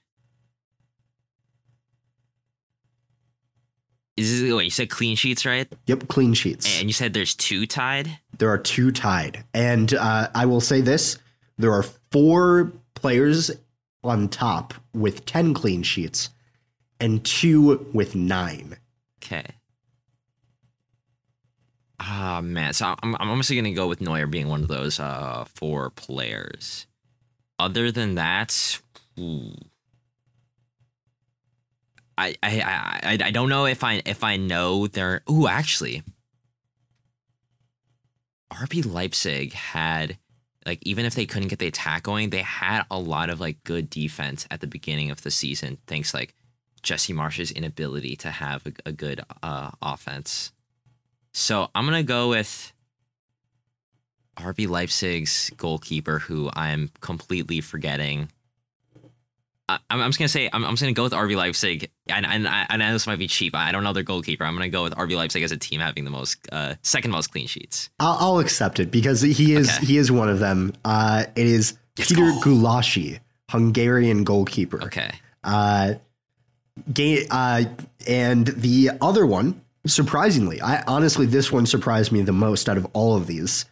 Is this, wait, you said clean sheets, right? Yep, clean sheets. And you said there's two tied. there are two tied. And uh, I will say this there are four players on top with 10 clean sheets and two with nine. Okay. Ah man, so I'm I'm honestly gonna go with Neuer being one of those uh four players. Other than that. I, I I I don't know if I if I know their. Ooh, actually, RB Leipzig had like even if they couldn't get the attack going, they had a lot of like good defense at the beginning of the season. Thanks like Jesse Marsch's inability to have a, a good uh, offense. So I'm gonna go with RB Leipzig's goalkeeper, who I'm completely forgetting. I, I'm, I'm just gonna say I'm, I'm just gonna go with RB Leipzig, and, and I, I know this might be cheap. I don't know their goalkeeper. I'm gonna go with RB Leipzig as a team having the most uh, second most clean sheets. I'll, I'll accept it because he is Okay. he is one of them. Uh, it is Let's Peter go. Gulácsi, Hungarian goalkeeper. Okay, Uh, ga- uh, and the other one, surprisingly, I honestly this one surprised me the most out of all of these.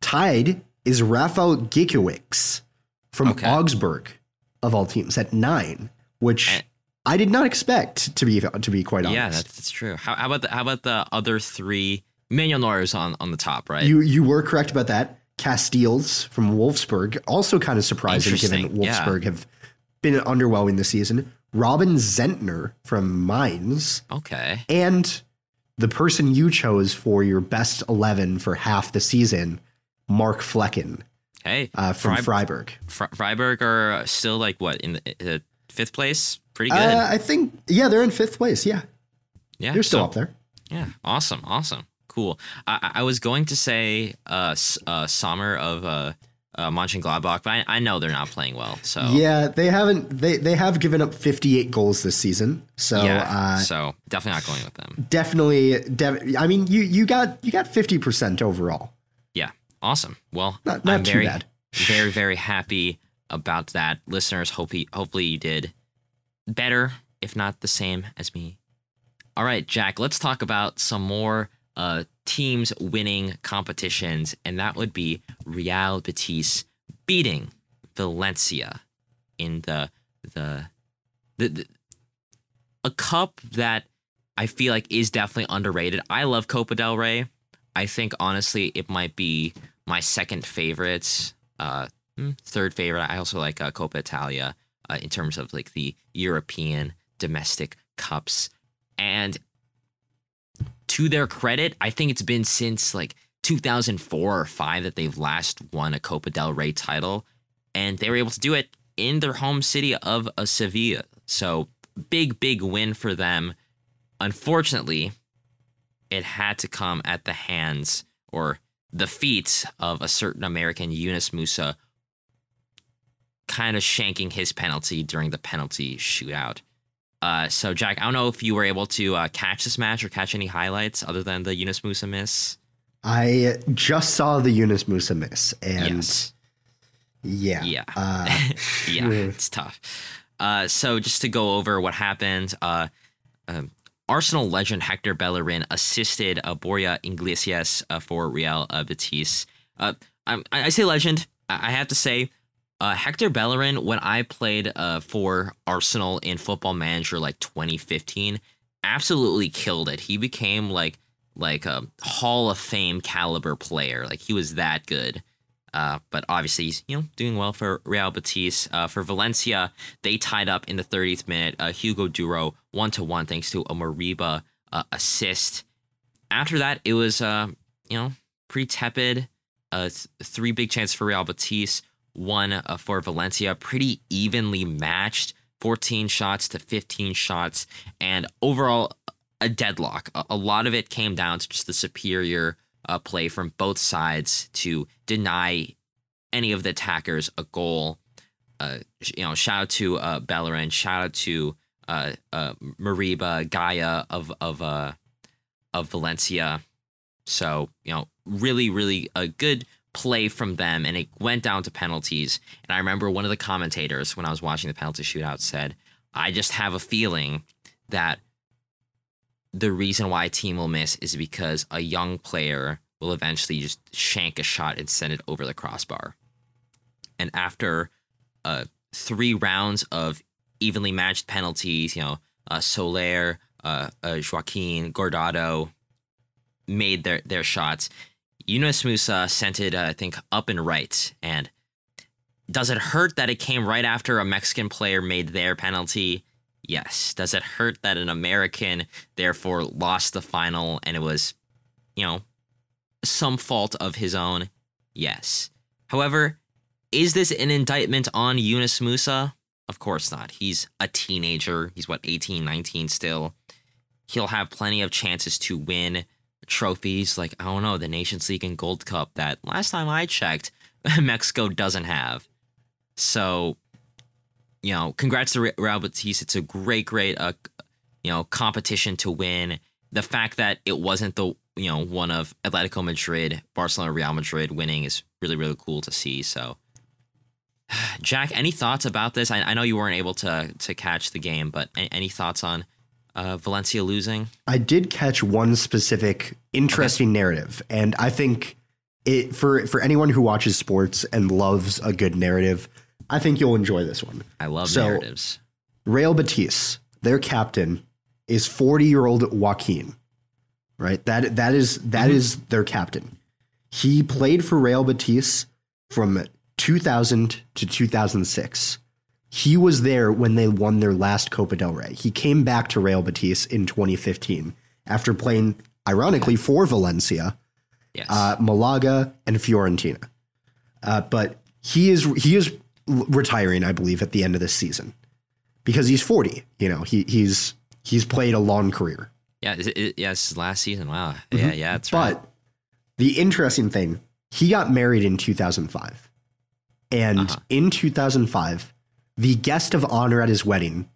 Tied is Rafael Gikiewicz from Okay. Augsburg, of all teams, at nine, which And- I did not expect to be to be quite honest. yeah, that's, that's true. How, how about the how about the other three? Manuel Neuer's on on the top, right? You you were correct about that. Casteels from Wolfsburg, also kind of surprising given Interesting, yeah. Wolfsburg have been underwhelming this season. Robin Zentner from Mainz, okay, and the person you chose for your best 11 for half the season, Mark Flekken hey, uh, from Freib- Freiburg. Fre- Freiburg are still like what in the, the fifth place? Pretty good. Uh, I think, yeah, they're in fifth place. Yeah, yeah, they're still so- up there. Yeah, awesome, awesome, cool. I, I was going to say uh, uh Sommer of uh, uh Mönchengladbach, but I, I know they're not playing well. So Yeah, they haven't, they, they have given up 58 goals this season. So, yeah, uh, so definitely not going with them. definitely, def- I mean, you, you got, you got 50% overall. Yeah, awesome. Well, Not, not I'm very, bad. very, very happy about that. Listeners, hope hopefully you did better, if not the same as me. All right, Jack, let's talk about some more uh, teams winning competitions, and that would be Real Betis beating Valencia in the the the, the a cup that I feel like is definitely underrated. I love Copa del Rey. I think honestly it might be my second favorite, uh, hmm, third favorite. I also like uh, Coppa Italia uh, in terms of like the European domestic cups. And to their credit, I think it's been since like 2004 or 5 that they've last won a Copa del Rey title and they were able to do it in their home city of uh, Sevilla. So big big win for them. Unfortunately, it had to come at the hands or the feet of a certain American Yunus Musah kind of shanking his penalty during the penalty shootout. Uh, so, Jack, I don't know if you were able to uh, catch this match or catch any highlights other than the Yunus Musah miss. I just saw the Yunus Musah miss, and Yes. yeah, Yeah. uh, yeah, it's tough. Uh, so just to go over what happened, uh, um, Arsenal legend Hector Bellerin assisted uh, Borja Iglesias uh, for Real uh, Betis. Uh, I, I say legend. I I have to say, uh, Hector Bellerin, when I played uh, for Arsenal in Football Manager like 2015, absolutely killed it. He became like like a Hall of Fame caliber player. Like he was that good. Uh, but obviously, he's you know doing well for Real Betis. Uh, for Valencia, they tied up in the 30th minute. Uh, Hugo Duro one to one thanks to a Moriba uh, assist. After that, it was uh, you know pretty tepid. Uh, three big chances for Real Betis, one for Valencia, pretty evenly matched. 14 shots to 15 shots, and overall a deadlock. A, a lot of it came down to just the superior uh, play from both sides to deny any of the attackers a goal. Uh, you know, shout out to uh, Bellerin, shout out to uh, uh, Moriba, Gayà of of uh, of Valencia. So you know, really, really a good play from them, and it went down to penalties. And I remember one of the commentators when I was watching the penalty shootout said, "I just have a feeling that." The reason why a team will miss is because a young player will eventually just shank a shot and send it over the crossbar. And after uh, three rounds of evenly matched penalties, you know, uh, Soler, uh, uh, Joaquin, Guardado made their, their shots. Yunus Musah sent it, uh, I think, up and right. And does it hurt that it came right after a Mexican player made their penalty? Yes. Does it hurt that an American therefore lost the final and it was, you know, some fault of his own? Yes. However, is this an indictment on Yunus Musah? Of course not. He's a teenager. He's what, 18, 19 still. He'll have plenty of chances to win trophies like, I don't know, the Nations League and Gold Cup that last time I checked, Mexico doesn't have. So, you know, congrats to Re- Real Betis. It's a great, great, uh, you know, competition to win. The fact that it wasn't the, you know, one of Atletico Madrid, Barcelona, Real Madrid winning is really, really cool to see. So, Jack, any thoughts about this? I, I know you weren't able to to catch the game, but any, any thoughts on uh, Valencia losing? I did catch one specific interesting narrative, and I think it for for anyone who watches sports and loves a good narrative, I think you'll enjoy this one. I love So- narratives. Real Betis, their captain is 40-year-old Joaquin. Right? That that is that is their captain. He played for Real Betis from 2000 to 2006. He was there when they won their last Copa del Rey. He came back to Real Betis in 2015 after playing ironically for Valencia Yes. uh, Malaga, and Fiorentina. Uh, but he is he is retiring, I believe, at the end of this season because he's forty. You know, he he's he's played a long career. yeah. It, yeah. This last season. Wow. Yeah. Yeah. That's right. But the interesting thing, he got married in 2005, and Uh-huh. in 2005, the guest of honor at his wedding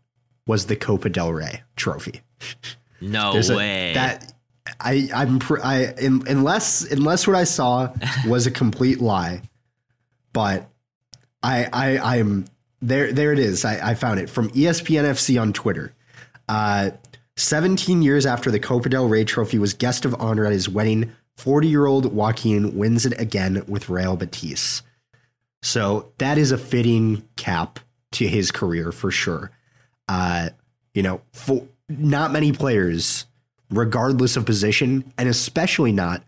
was the Copa del Rey trophy. No There's a- way. that I I'm I unless unless what I saw was a complete lie, but I I I'm there there it is. I, I found it from ESPN FC on Twitter. Uh, 17 years after the Copa del Rey trophy was guest of honor at his wedding, 40 year old Joaquin wins it again with Real Betis. So that is a fitting cap to his career for sure. Uh, you know, for not many players, regardless of position, and especially not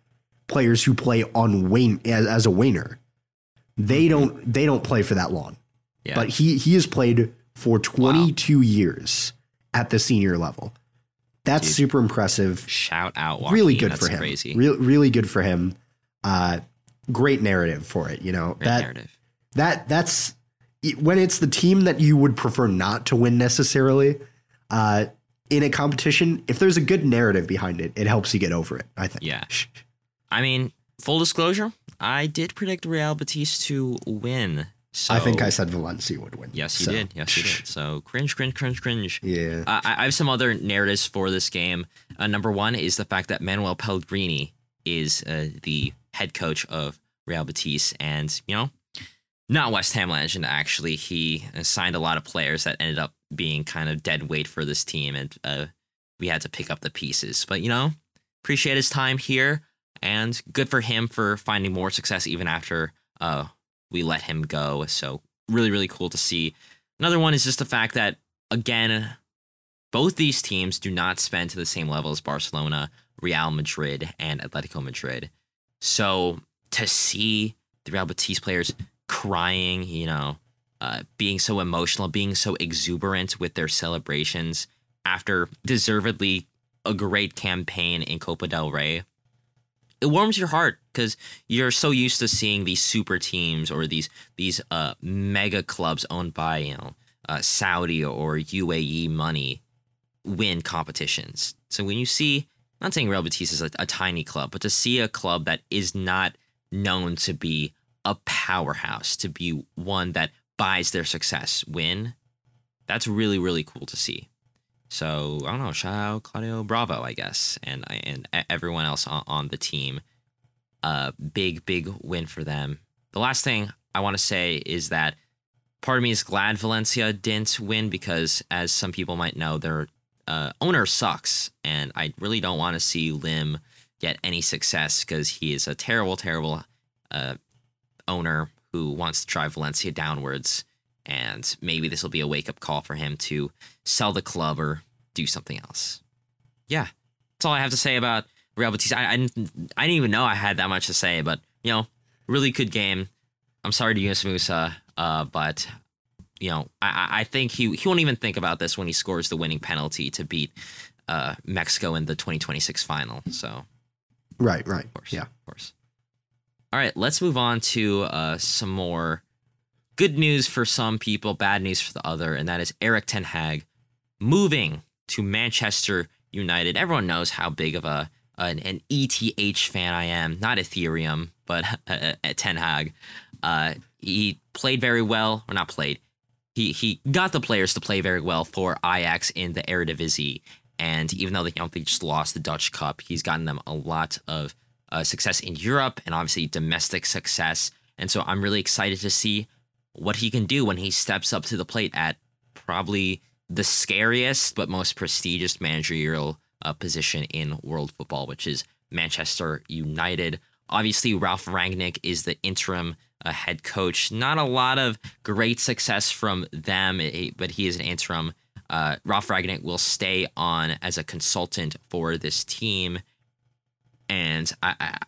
players who play on wing as, as a winger, they don't they don't play for that long. yeah. But he he has played for 22 years at the senior level. That's Dude. super impressive Shout out. Joaquin. really good That's for him. Crazy. Really, really good for him. Uh, great narrative for it. You know Great that narrative. that that's when it's the team that you would prefer not to win necessarily. Uh, in a competition, if there's a good narrative behind it, it helps you get over it. I think. Yeah. I mean, full disclosure, I did predict Real Betis to win. So I think I said Valencia would win. Yes, you So, did. Yes, you did. So cringe, cringe, cringe, cringe. Yeah. Uh, I I have some other narratives for this game. Uh, number one is the fact that Manuel Pellegrini is uh, the head coach of Real Betis, and you know, not West Ham legend. Actually, he uh, signed a lot of players that ended up being kind of dead weight for this team, and uh, we had to pick up the pieces. But you know, appreciate his time here, and good for him for finding more success even after uh, we let him go. So really, really cool to see. Another one is just the fact that again, both these teams do not spend to the same level as Barcelona, Real Madrid, and Atletico Madrid. So to see the Real Betis players crying, you know, uh, being so emotional, being so exuberant with their celebrations after deservedly a great campaign in Copa del Rey, it warms your heart because you're so used to seeing these super teams or these these uh, mega clubs owned by you know uh, Saudi or UAE money win competitions. So when you see, I'm not saying Real Betis is a, a tiny club, but to see a club that is not known to be a powerhouse, to be one that buys their success win, that's really really cool to see. So I don't know, shout out Claudio Bravo, I guess, and and everyone else on, on the team. Uh, big big win for them. The last thing I want to say is that part of me is glad Valencia didn't win because, as some people might know, their uh, owner sucks, and I really don't want to see Lim get any success because he is a terrible, terrible uh, owner who wants to drive Valencia downwards. And maybe this will be a wake up call for him to sell the club or do something else. Yeah, that's all I have to say about Real Betis. I, I, didn't, I didn't even know I had that much to say, but you know, really good game. I'm sorry to Yunus Musah, uh, but you know, I, I think he he won't even think about this when he scores the winning penalty to beat uh, Mexico in the 2026 final. So, right, right. of course, Yeah. of course. All right, let's move on to uh, some more good news for some people, bad news for the other, and that is Erik Ten Hag moving to Manchester United. Everyone knows how big of a an, an ETH fan I am, not Ethereum, but uh, Ten Hag. Uh, he played very well, or not played. He he got the players to play very well for Ajax in the Eredivisie, and even though they just lost the Dutch Cup, he's gotten them a lot of uh, success in Europe and obviously domestic success. And so I'm really excited to see what he can do when he steps up to the plate at probably the scariest but most prestigious managerial uh, position in world football, which is Manchester United. Obviously, Ralph Rangnick is the interim uh, head coach. Not a lot of great success from them, eh, but he is an interim. Uh, Ralph Rangnick will stay on as a consultant for this team, and I I,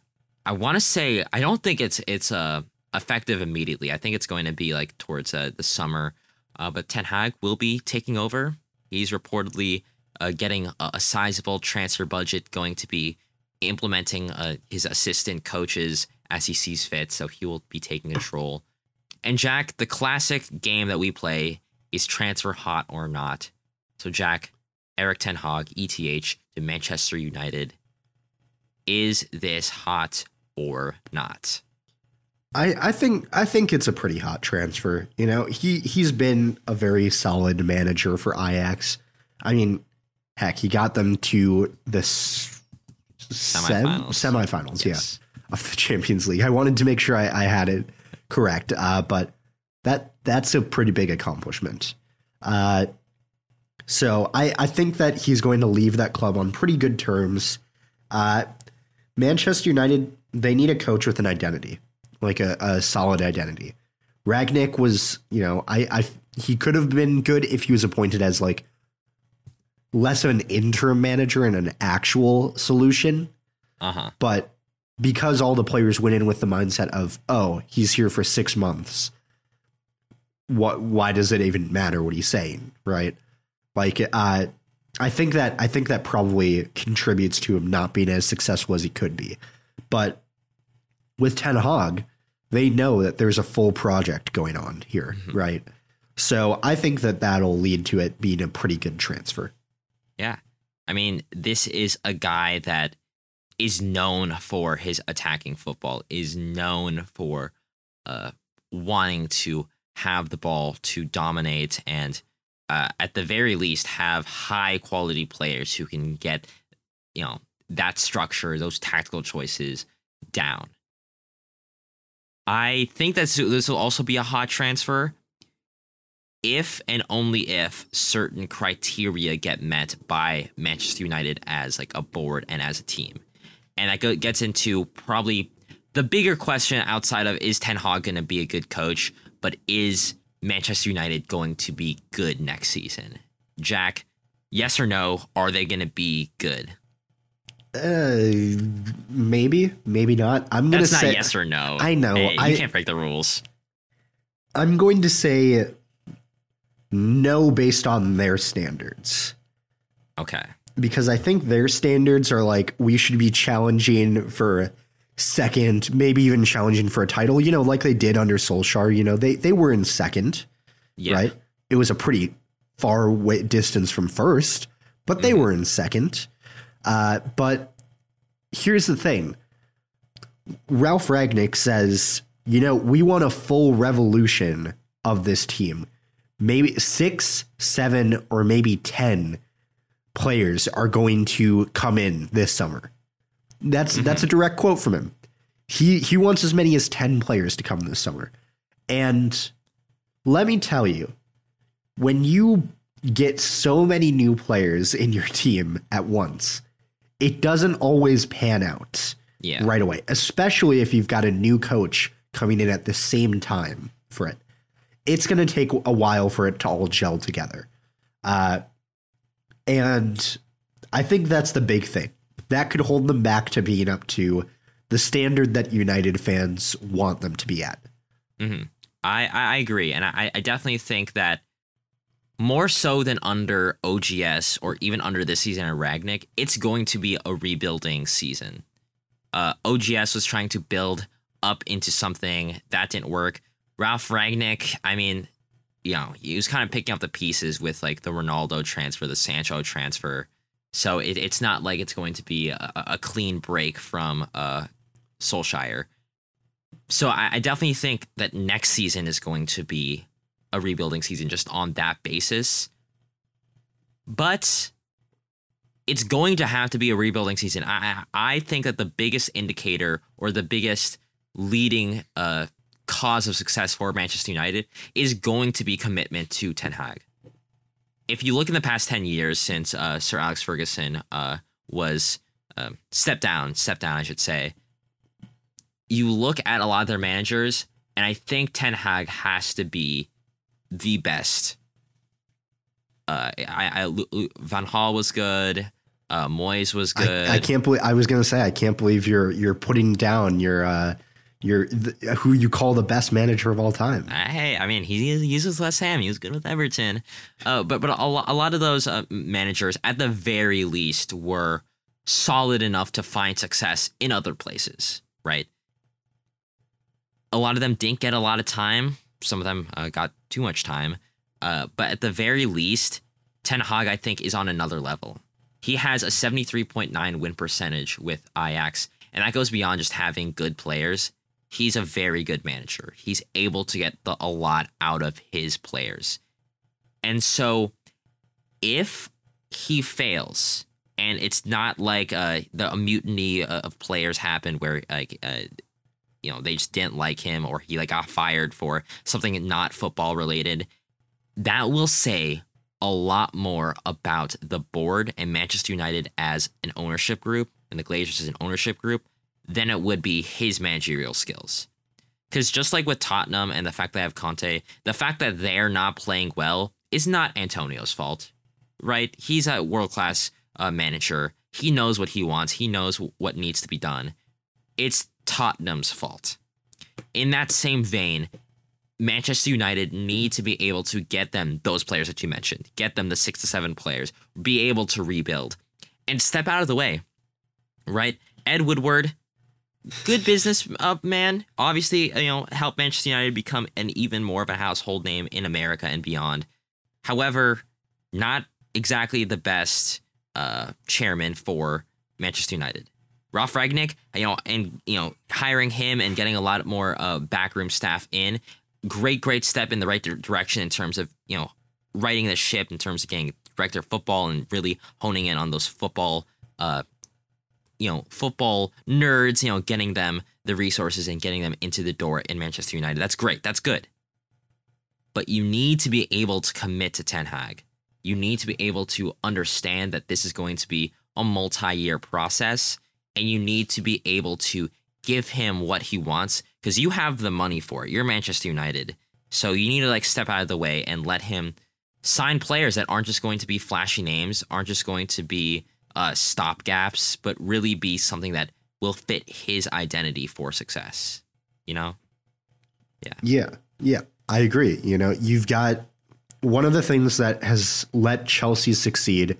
I want to say I don't think it's it's uh, effective immediately. I think it's going to be like towards uh, the summer. Uh, but Ten Hag will be taking over. He's reportedly uh, getting a, a sizable transfer budget, going to be implementing uh, his assistant coaches as he sees fit. So he will be taking control. And Jack, the classic game that we play is transfer hot or not. So Jack, Erik Ten Hag, ETH to Manchester United. Is this hot or not? I, I think I think it's a pretty hot transfer. You know, he he's been a very solid manager for Ajax. I mean, heck, he got them to the s- sem- Semifinals. semifinals, Yes. yeah, of the Champions League. I wanted to make sure I, I had it correct, uh, but that that's a pretty big accomplishment. Uh, so I I think that he's going to leave that club on pretty good terms. Uh, Manchester United they need a coach with an identity like a, a solid identity. Rangnick was, you know, I, I he could have been good if he was appointed as like less of an interim manager and an actual solution. Uh huh. But because all the players went in with the mindset of, oh, he's here for six months, what why does it even matter what he's saying? Right. Like uh I think that I think that probably contributes to him not being as successful as he could be. But with Ten Hag, they know that there's a full project going on here, mm-hmm. right? So I think that that'll lead to it being a pretty good transfer. Yeah. I mean, this is a guy that is known for his attacking football, is known for uh, wanting to have the ball to dominate and uh, at the very least have high quality players who can get you know that structure those tactical choices down i think that this will also be a hot transfer if and only if certain criteria get met by manchester united as like a board and as a team and that gets into probably the bigger question outside of is ten hag going to be a good coach but is Manchester United going to be good next season? Jack, yes or no? Are they going to be good? Uh, maybe, maybe not. I'm gonna That's say yes or no. I know. Hey, you I, can't break the rules. I'm going to say no based on their standards. Okay. Because I think their standards are like we should be challenging for second, maybe even challenging for a title, you know, like they did under Solskjaer. You know, they they were in second, yeah. right? It was a pretty far distance from first, but they mm-hmm. were in second. Uh, but here's the thing Ralf Rangnick says, you know, we want a full revolution of this team. Maybe six, seven, or maybe 10 players are going to come in this summer. That's mm-hmm. that's a direct quote from him. He he wants as many as 10 players to come this summer. And let me tell you, when you get so many new players in your team at once, it doesn't always pan out yeah. right away, especially if you've got a new coach coming in at the same time for it. It's going to take a while for it to all gel together. Uh, and I think that's the big thing that could hold them back to being up to the standard that United fans want them to be at. Mm-hmm. I, I agree. And I, I definitely think that more so than under OGS or even under this season at Rangnick, it's going to be a rebuilding season. Uh, OGS was trying to build up into something that didn't work. Ralf Rangnick, I mean, you know, he was kind of picking up the pieces with like the Ronaldo transfer, the Sancho transfer. So it, it's not like it's going to be a, a clean break from uh, Solskjaer. So I, I definitely think that next season is going to be a rebuilding season just on that basis. But it's going to have to be a rebuilding season. I I think that the biggest indicator or the biggest leading uh, cause of success for Manchester United is going to be commitment to Ten Hag if you look in the past 10 years since uh, Sir Alex Ferguson uh, was uh, stepped down, stepped down, I should say, you look at a lot of their managers, and I think Ten Hag has to be the best. Uh, I, I Van Gaal was good. Uh, Moyes was good. I, I, can't believe I was gonna say I can't believe you're you're putting down your uh, you're the, who you call the best manager of all time. Hey, I mean, he, he uses West Ham. He was good with Everton. Uh, but but a, a lot of those uh, managers, at the very least, were solid enough to find success in other places, right? A lot of them didn't get a lot of time. Some of them uh, got too much time. Uh, but at the very least, Ten Hag, I think, is on another level. He has a 73.9 win percentage with Ajax, and that goes beyond just having good players he's a very good manager. He's able to get the, a lot out of his players. And so if he fails and it's not like uh, the a mutiny of players happened where like uh, you know they just didn't like him or he like got fired for something not football related that will say a lot more about the board and Manchester United as an ownership group and the Glazers as an ownership group than it would be his managerial skills. Because just like with Tottenham and the fact they have Conte, the fact that they're not playing well is not Antonio's fault, right? He's a world class uh, manager. He knows what he wants, he knows what needs to be done. It's Tottenham's fault. In that same vein, Manchester United need to be able to get them those players that you mentioned, get them the six to seven players, be able to rebuild and step out of the way, right? Ed Woodward good business uh, man. Obviously, you know, help Manchester United become an even more of a household name in America and beyond. However, not exactly the best uh, chairman for Manchester United. Ralf Rangnick, you know, and you know, hiring him and getting a lot more uh, backroom staff in, great, great step in the right direction in terms of you know righting the ship in terms of getting director of football and really honing in on those football, uh, you know, football nerds, you know, getting them the resources and getting them into the door in Manchester United. That's great. That's good. But you need to be able to commit to Ten Hag. You need to be able to understand that this is going to be a multi-year process and you need to be able to give him what he wants because you have the money for it. You're Manchester United. So you need to like step out of the way and let him sign players that aren't just going to be flashy names, aren't just going to be uh, stopgaps, but really be something that will fit his identity for success. You know? Yeah. Yeah. Yeah. I agree. You know, you've got one of the things that has let Chelsea succeed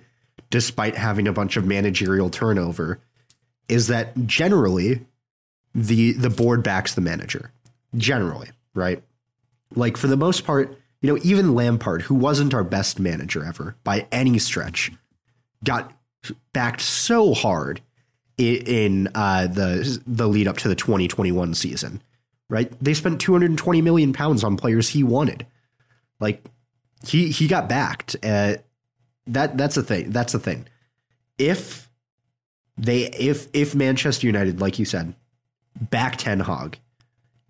despite having a bunch of managerial turnover is that generally the the board backs the manager. Generally, right? Like for the most part, you know, even Lampard, who wasn't our best manager ever by any stretch, got backed so hard in, uh, the the lead up to the 2021 season. Right? They spent 220 million pounds on players he wanted. Like he he got backed. Uh, that that's a thing. That's the thing. If they if if Manchester United, like you said, back Ten Hag,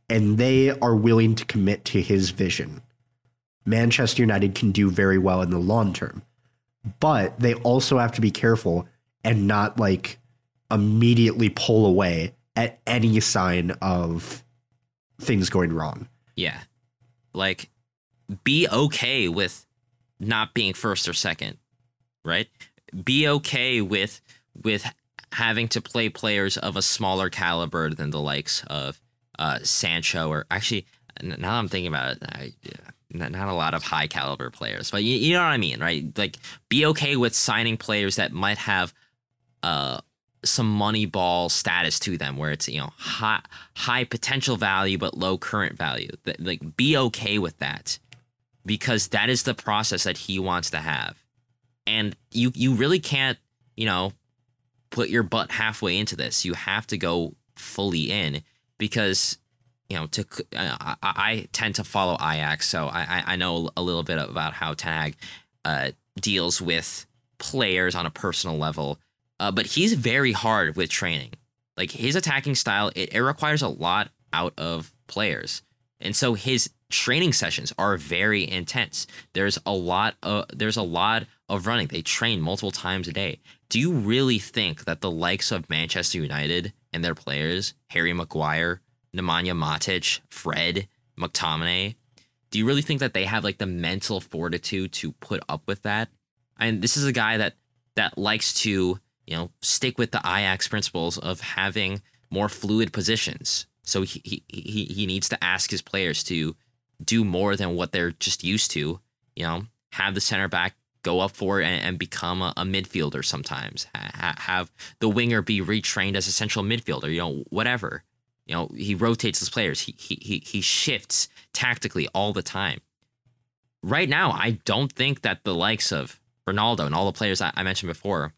and they are willing to commit to his vision, Manchester United can do very well in the long term. But they also have to be careful and not like immediately pull away at any sign of things going wrong. Yeah. Like be okay with not being first or second, right? Be okay with with having to play players of a smaller caliber than the likes of uh, Sancho or actually now I'm thinking about it, I, not a lot of high caliber players, but you, you know what I mean, right? Like be okay with signing players that might have uh some money ball status to them where it's you know high high potential value but low current value. Like be okay with that because that is the process that he wants to have. And you you really can't, you know, put your butt halfway into this. You have to go fully in because you know to uh, I, I, tend to follow Ajax, so I I know a little bit about how Tag uh, deals with players on a personal level. Uh, but he's very hard with training. Like his attacking style, it, it requires a lot out of players. And so his training sessions are very intense. There's a lot of there's a lot of running. They train multiple times a day. Do you really think that the likes of Manchester United and their players, Harry Maguire, Nemanja Matic, Fred, McTominay, do you really think that they have like the mental fortitude to put up with that? And this is a guy that that likes to, you know, stick with the Ajax principles of having more fluid positions. So he, he he he needs to ask his players to do more than what they're just used to. You know, have the center back go up for and, and become a, a, midfielder sometimes. Ha- have the winger be retrained as a central midfielder. You know, whatever. You know, he rotates his players. He he he he shifts tactically all the time. Right now, I don't think that the likes of Ronaldo and all the players I, I mentioned before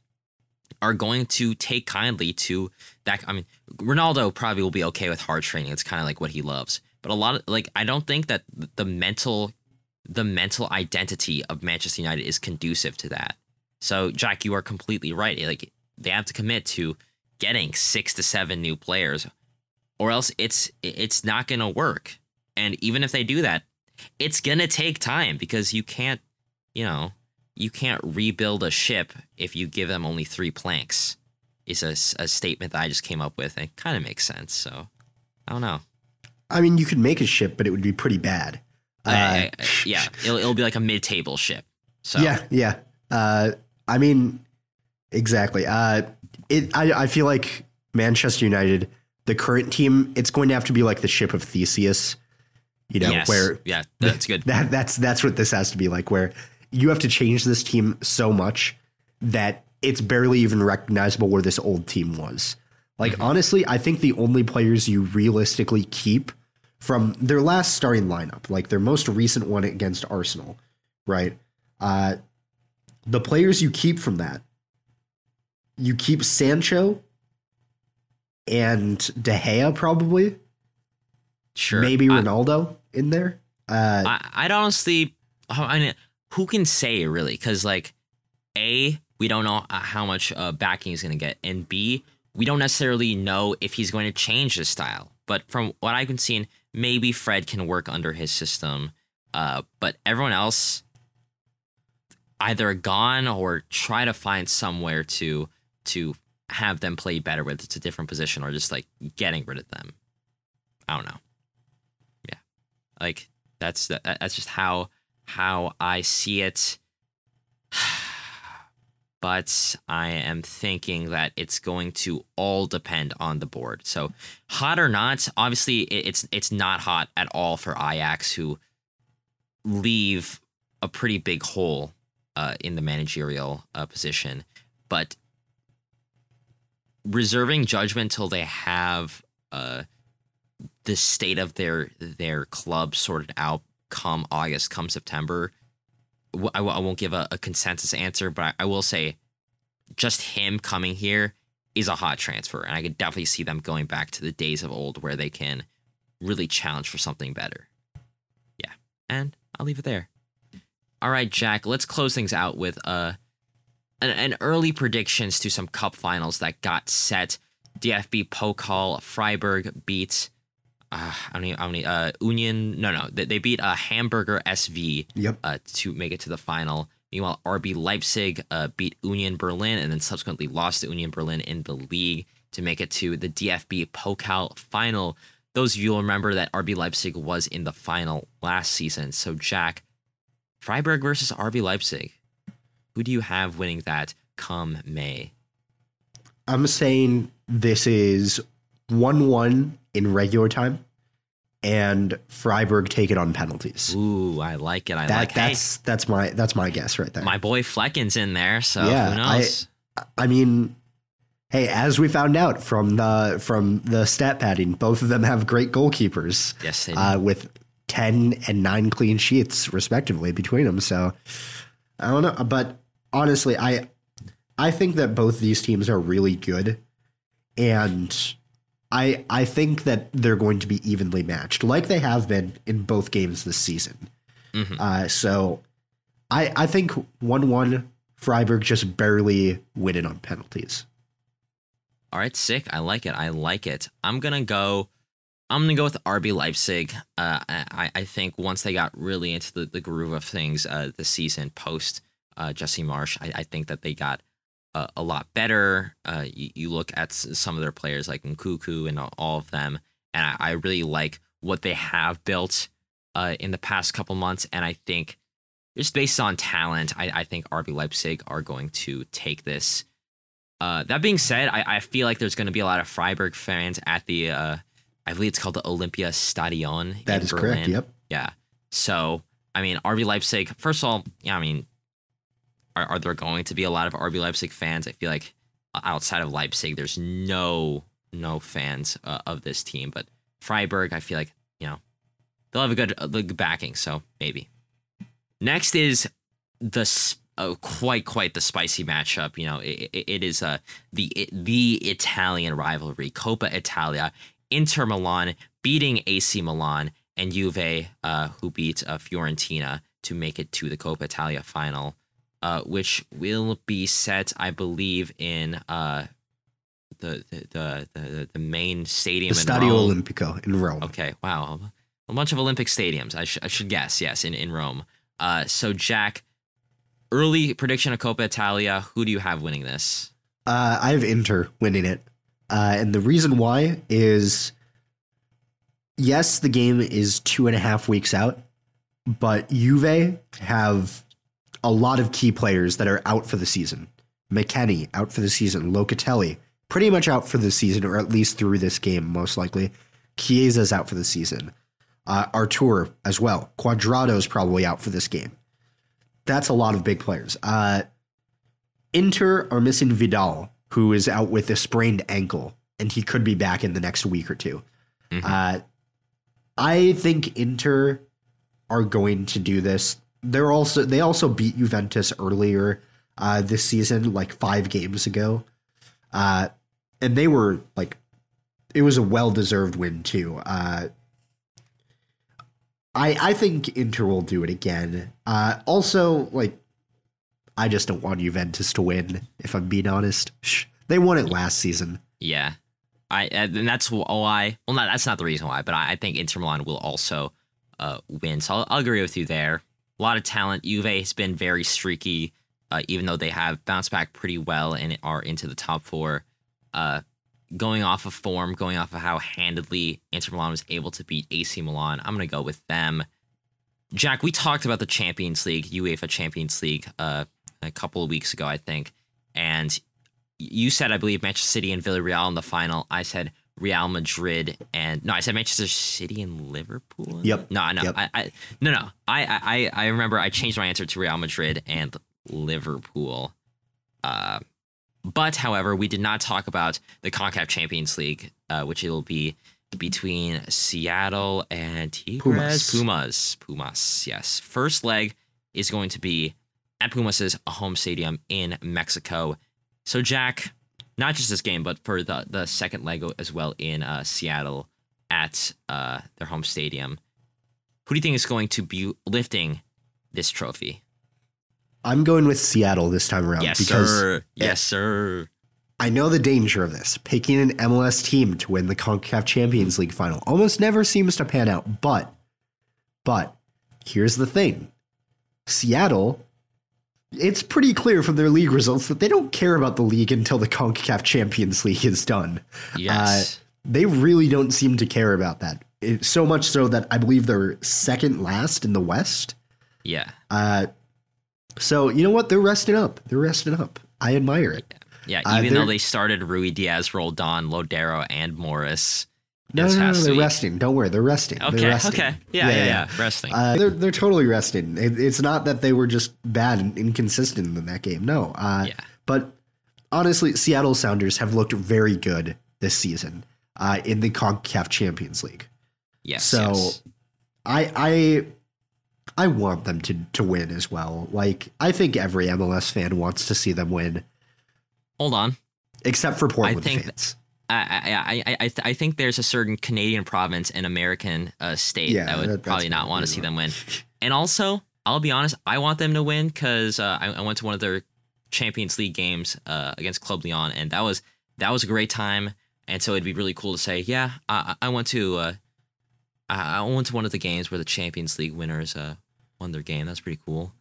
are going to take kindly to that. I mean, Ronaldo probably will be okay with hard training. It's kind of like what he loves. But a lot of like, I don't think that the mental, the mental identity of Manchester United is conducive to that. So, Jack, you are completely right. Like, they have to commit to getting six to seven new players, or else it's it's not going to work. And even if they do that, it's going to take time because you can't, you know, you can't rebuild a ship if you give them only three planks. Is a, a statement that I just came up with. And it kind of makes sense. So I don't know. I mean, you could make a ship, but it would be pretty bad. Uh, I, I, yeah, it'll, it'll be like a mid-table ship. So yeah, yeah. Uh, I mean, exactly. Uh, it. I, I feel like Manchester United, the current team, it's going to have to be like the ship of Theseus. You know, yes. where yeah, that's good. That that's that's what this has to be like. Where you have to change this team so much that it's barely even recognizable where this old team was. Like honestly, I think the only players you realistically keep from their last starting lineup, like their most recent one against Arsenal, right? Uh, the players you keep from that, you keep Sancho and De Gea probably, Sure. maybe I- Ronaldo in there. Uh, I, I'd honestly, I mean, who can say really? Because like, a we don't know uh, how much uh, backing he's going to get, and b we don't necessarily know if he's going to change his style. But from what I've been seeing, maybe Fred can work under his system. Uh, but everyone else, either gone or try to find somewhere to to have them play better with. It's a different position, or just like getting rid of them. I don't know. Yeah, like that's that, that's just how how I see it. But I am thinking that it's going to all depend on the board. So, hot or not, obviously it's it's not hot at all for Ajax, who leave a pretty big hole uh, in the managerial uh, position. But reserving judgment till they have uh, the state of their their club sorted out come August, come September. I, w- I won't give a, a consensus answer, but I, I will say just him coming here is a hot transfer. And I could definitely see them going back to the days of old where they can really challenge for something better. Yeah. And I'll leave it there. All right, Jack, let's close things out with uh, an, early predictions to some cup finals that got set. DFB Pokal Freiburg beat uh, how many? How many? Uh, Union? No, no. They, they beat uh, Hamburger SV Yep. uh, to make it to the final. Meanwhile, RB Leipzig uh, beat Union Berlin and then subsequently lost to Union Berlin in the league to make it to the DFB Pokal final. Those of you will remember that RB Leipzig was in the final last season. So, Jack, Freiburg versus RB Leipzig. Who do you have winning that come May? I'm saying this is 1 1 in regular time, and Freiburg take it on penalties. Ooh, I like it. I That, like hey, that's that's my that's my guess right there. my boy Flekken's in there, so Yeah, who I- knows? I mean, hey, as we found out from the from the stat padding, both of them have great goalkeepers yes, they do. uh, with ten and nine clean sheets respectively between them. So I don't know, but honestly, I I think that both these teams are really good, and I I think that they're going to be evenly matched, like they have been in both games this season. Mhm. Uh, so I I think one one Freiburg just barely win it on penalties. All right, sick. I like it. I like it. I'm gonna go. I'm gonna go with RB Leipzig. Uh, I I think once they got really into the, the groove of things, uh, the season post uh, Jesse Marsch, I, I think that they got a lot better. Uh, you, you look at some of their players like Nkunku and all- of them, and I, I really like what they have built uh, in the past couple months. And I think just based on talent, I, I think RB Leipzig are going to take this. Uh, that being said, I, I feel like there's going to be a lot of Freiburg fans at the, uh, I believe it's called the Olympia Stadion. That in is Berlin. correct. Yep. Yeah. So, I mean, RB Leipzig, first of all, yeah, I mean, are, are there going to be a lot of RB Leipzig fans? I feel like outside of Leipzig, there's no no fans uh, of this team. But Freiburg, I feel like, you know, they'll have a good, a backing. So maybe. Next is the uh, quite quite the spicy matchup. You know, it, it, it is uh, the the Italian rivalry, Coppa Italia, Inter Milan beating AC Milan and Juve, uh, who beat uh, Fiorentina to make it to the Coppa Italia final, uh, which will be set, I believe, in uh, the, the the the main stadium The in Stadio Rome. Olimpico in Rome. Okay, wow. A bunch of Olympic stadiums, I, sh- I should guess, yes, in, in Rome. Uh, so, Jack, early prediction of Coppa Italia. Who do you have winning this? Uh, I have Inter winning it. Uh, and the reason why is yes, the game is two and a half weeks out, but Juve have a lot of key players that are out for the season. McKennie out for the season. Locatelli pretty much out for the season, or at least through this game, most likely. Chiesa's out for the season. Uh, Arthur as well. Cuadrado's probably out for this game. That's a lot of big players. Uh, Inter are missing Vidal, who is out with a sprained ankle and he could be back in the next week or 2 Mhm. Uh, I think Inter are going to do this. They're also they also beat Juventus earlier uh, this season, like five games ago, uh, and they were like, it was a well deserved win too. Uh, I I think Inter will do it again. Uh, also, like, I just don't want Juventus to win. If I'm being honest, they won it last season. Yeah, I and that's why. Well, not that's not the reason why, but I, I think Inter Milan will also uh, win. So I'll, I'll agree with you there. A lot of talent. Juve has been very streaky, uh, even though they have bounced back pretty well and are into the top four. Uh, going off of form, going off of how handedly Inter Milan was able to beat AC Milan, I'm gonna go with them. Jack, we talked about the Champions League, UEFA Champions League, uh, a couple of weeks ago, I think, and you said I believe Manchester City and Villarreal in the final. I said Real Madrid and no, I said Manchester City and Liverpool. Yep. No, no, Yep. I, I no, no. I, I, I remember I changed my answer to Real Madrid and Liverpool. Uh, but however, we did not talk about the Concacaf Champions League, uh, which it will be between Seattle and Tigres. Pumas. Pumas. Pumas. Yes. First leg is going to be at Pumas' home stadium in Mexico. So, Jack, not just this game, but for the, the second Lego as well in uh, Seattle at uh, their home stadium, who do you think is going to be lifting this trophy? I'm going with Seattle this time around yes, because sir. Yes, sir. I know the danger of this. Picking an MLS team to win the CONCACAF Champions League final almost never seems to pan out. But, but here's the thing Seattle, it's pretty clear from their league results that they don't care about the league until the CONCACAF Champions League is done. Yes. They really don't seem to care about that. It, so much so that I believe they're second last in the West. yeah. Uh, so, you know what? They're resting up. They're resting up. I admire it. Yeah. Uh, Even though they're- they started Ruidíaz, Roldan, Lodeiro, and Morris. No, this no, no, they're resting. Don't worry, they're resting. Okay. They're resting. Okay. Yeah. Yeah. Yeah. Resting. Uh, they're they're totally resting. It, it's not that they were just bad and inconsistent in that game. No. Uh, Yeah. But honestly, Seattle Sounders have looked very good this season uh, in the Concacaf Champions League. yes. so yes. I I I want them to to win as well. Like I think every MLS fan wants to see them win, Hold on. except for Portland think fans. I I I I, I think there's a certain Canadian province and American uh, state Yeah, that would that- probably not want to see them win. And also, I'll be honest, I want them to win because uh, I, I went to one of their Champions League games uh, against Club Leon, and that was that was a great time. And so it'd be really cool to say, yeah, I, I went to uh, I, I went to one of the games where the Champions League winners uh, won their game. That's pretty cool.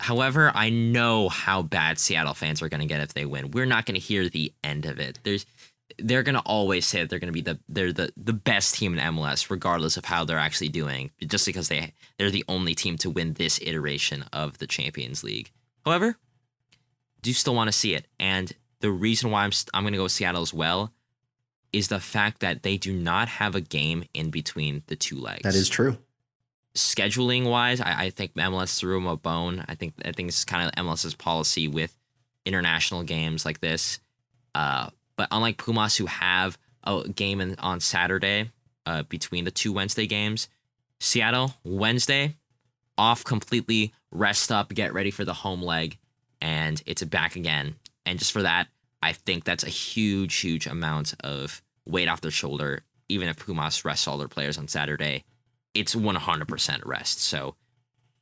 However, I know how bad Seattle fans are going to get if they win. We're not going to hear the end of it. There's they're going to always say that they're going to be the they're the, the best team in MLS regardless of how they're actually doing just because they they're the only team to win this iteration of the Champions League. However, do still want to see it and the reason why I'm st- I'm going to go Seattle as well is the fact that they do not have a game in between the two legs That is true. scheduling wise, I, I think MLS threw him a bone. I think I think this is kind of MLS's policy with international games like this. Uh, but unlike Pumas, who have a game in, on Saturday uh, between the two Wednesday games, Seattle Wednesday off completely, rest up, get ready for the home leg, and it's back again. And just for that, I think that's a huge, huge amount of weight off their shoulder. Even if Pumas rests all their players on Saturday, it's 100% rest. So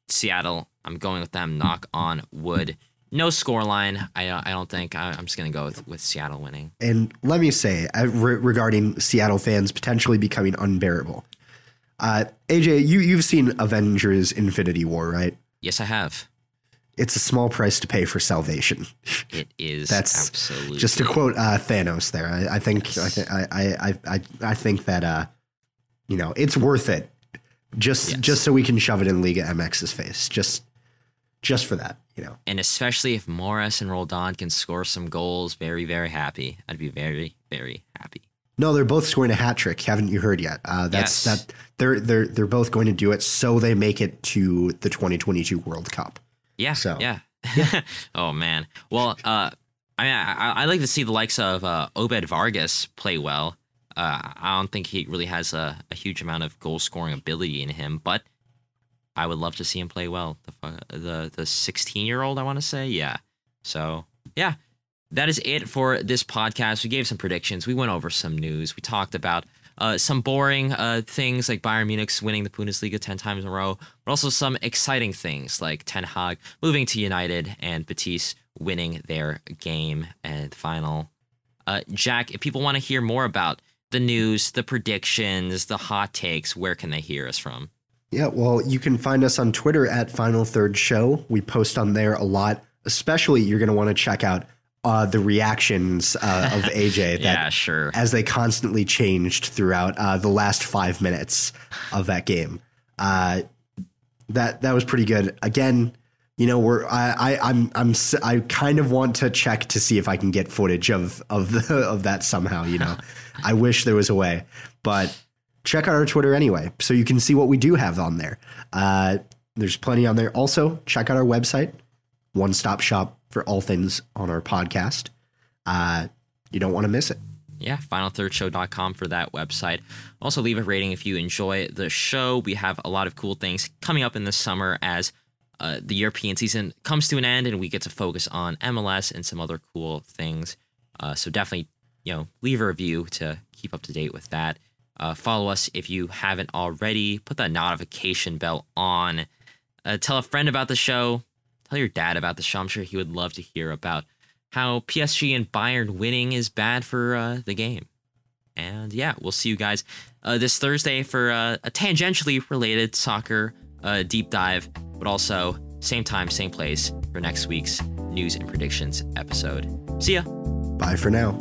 Seattle, I'm going with them. Knock on wood. No score line. I uh, I don't think. I, I'm just gonna go with, with Seattle winning. And let me say uh, re- regarding Seattle fans potentially becoming unbearable. Uh, AJ, you you've seen Avengers: Infinity War, right? Yes, I have. It's a small price to pay for salvation. It is. That's absolutely Just to quote uh, Thanos, there, I, I think I, th- I, I I I I think that uh, you know it's worth it. Just Yes. just so we can shove it in Liga MX's face, just just for that, you know. and especially if Morris and Roldan can score some goals, very very happy. I'd be very very happy. No, they're both scoring a hat trick. Haven't you heard yet? Uh, that's Yes. that they're they're they're both going to do it so they make it to the 2022 World Cup. Yeah. So, yeah. oh man. Well, uh, I mean, I, I like to see the likes of uh, Obed Vargas play well. Uh, I don't think he really has a, a huge amount of goal scoring ability in him, but I would love to see him play well. The the the 16 year old, I want to say, yeah. So yeah, that is it for this podcast. We gave some predictions. We went over some news. We talked about uh, some boring uh, things like Bayern Munich's winning the Bundesliga 10 times in a row, but also some exciting things like Ten Hag moving to United and Betis winning their game and final. Uh, Jack, if people want to hear more about the news, the predictions, the hot takes, where can they hear us from? Yeah, well, you can find us on Twitter at Final Third Show. We post on there a lot. Especially, you're going to want to check out uh, the reactions uh, of AJ. That, yeah, sure. As they constantly changed throughout uh, the last five minutes of that game. Uh, that that was pretty good. Again, you know, we're I, I I'm I'm I kind of want to check to see if I can get footage of of the of that somehow. You know, I wish there was a way, but check out our Twitter anyway, so you can see what we do have on there. Uh, there's plenty on there. Also, check out our website, one stop shop for all things on our podcast. Uh, you don't want to miss it. Yeah, finalthirdshow.com for that website. Also, leave a rating if you enjoy the show. We have a lot of cool things coming up in the summer as uh, the European season comes to an end and we get to focus on MLS and some other cool things. Uh, so definitely, you know, leave a review to keep up to date with that. Uh, follow us if you haven't already. Put that notification bell on. Uh, tell a friend about the show. Tell your dad about the show. I'm sure he would love to hear about how PSG and Bayern winning is bad for uh, the game. And yeah, we'll see you guys uh, this Thursday for uh, a tangentially related soccer uh, deep dive, but also same time, same place for next week's news and predictions episode. See ya. Bye for now.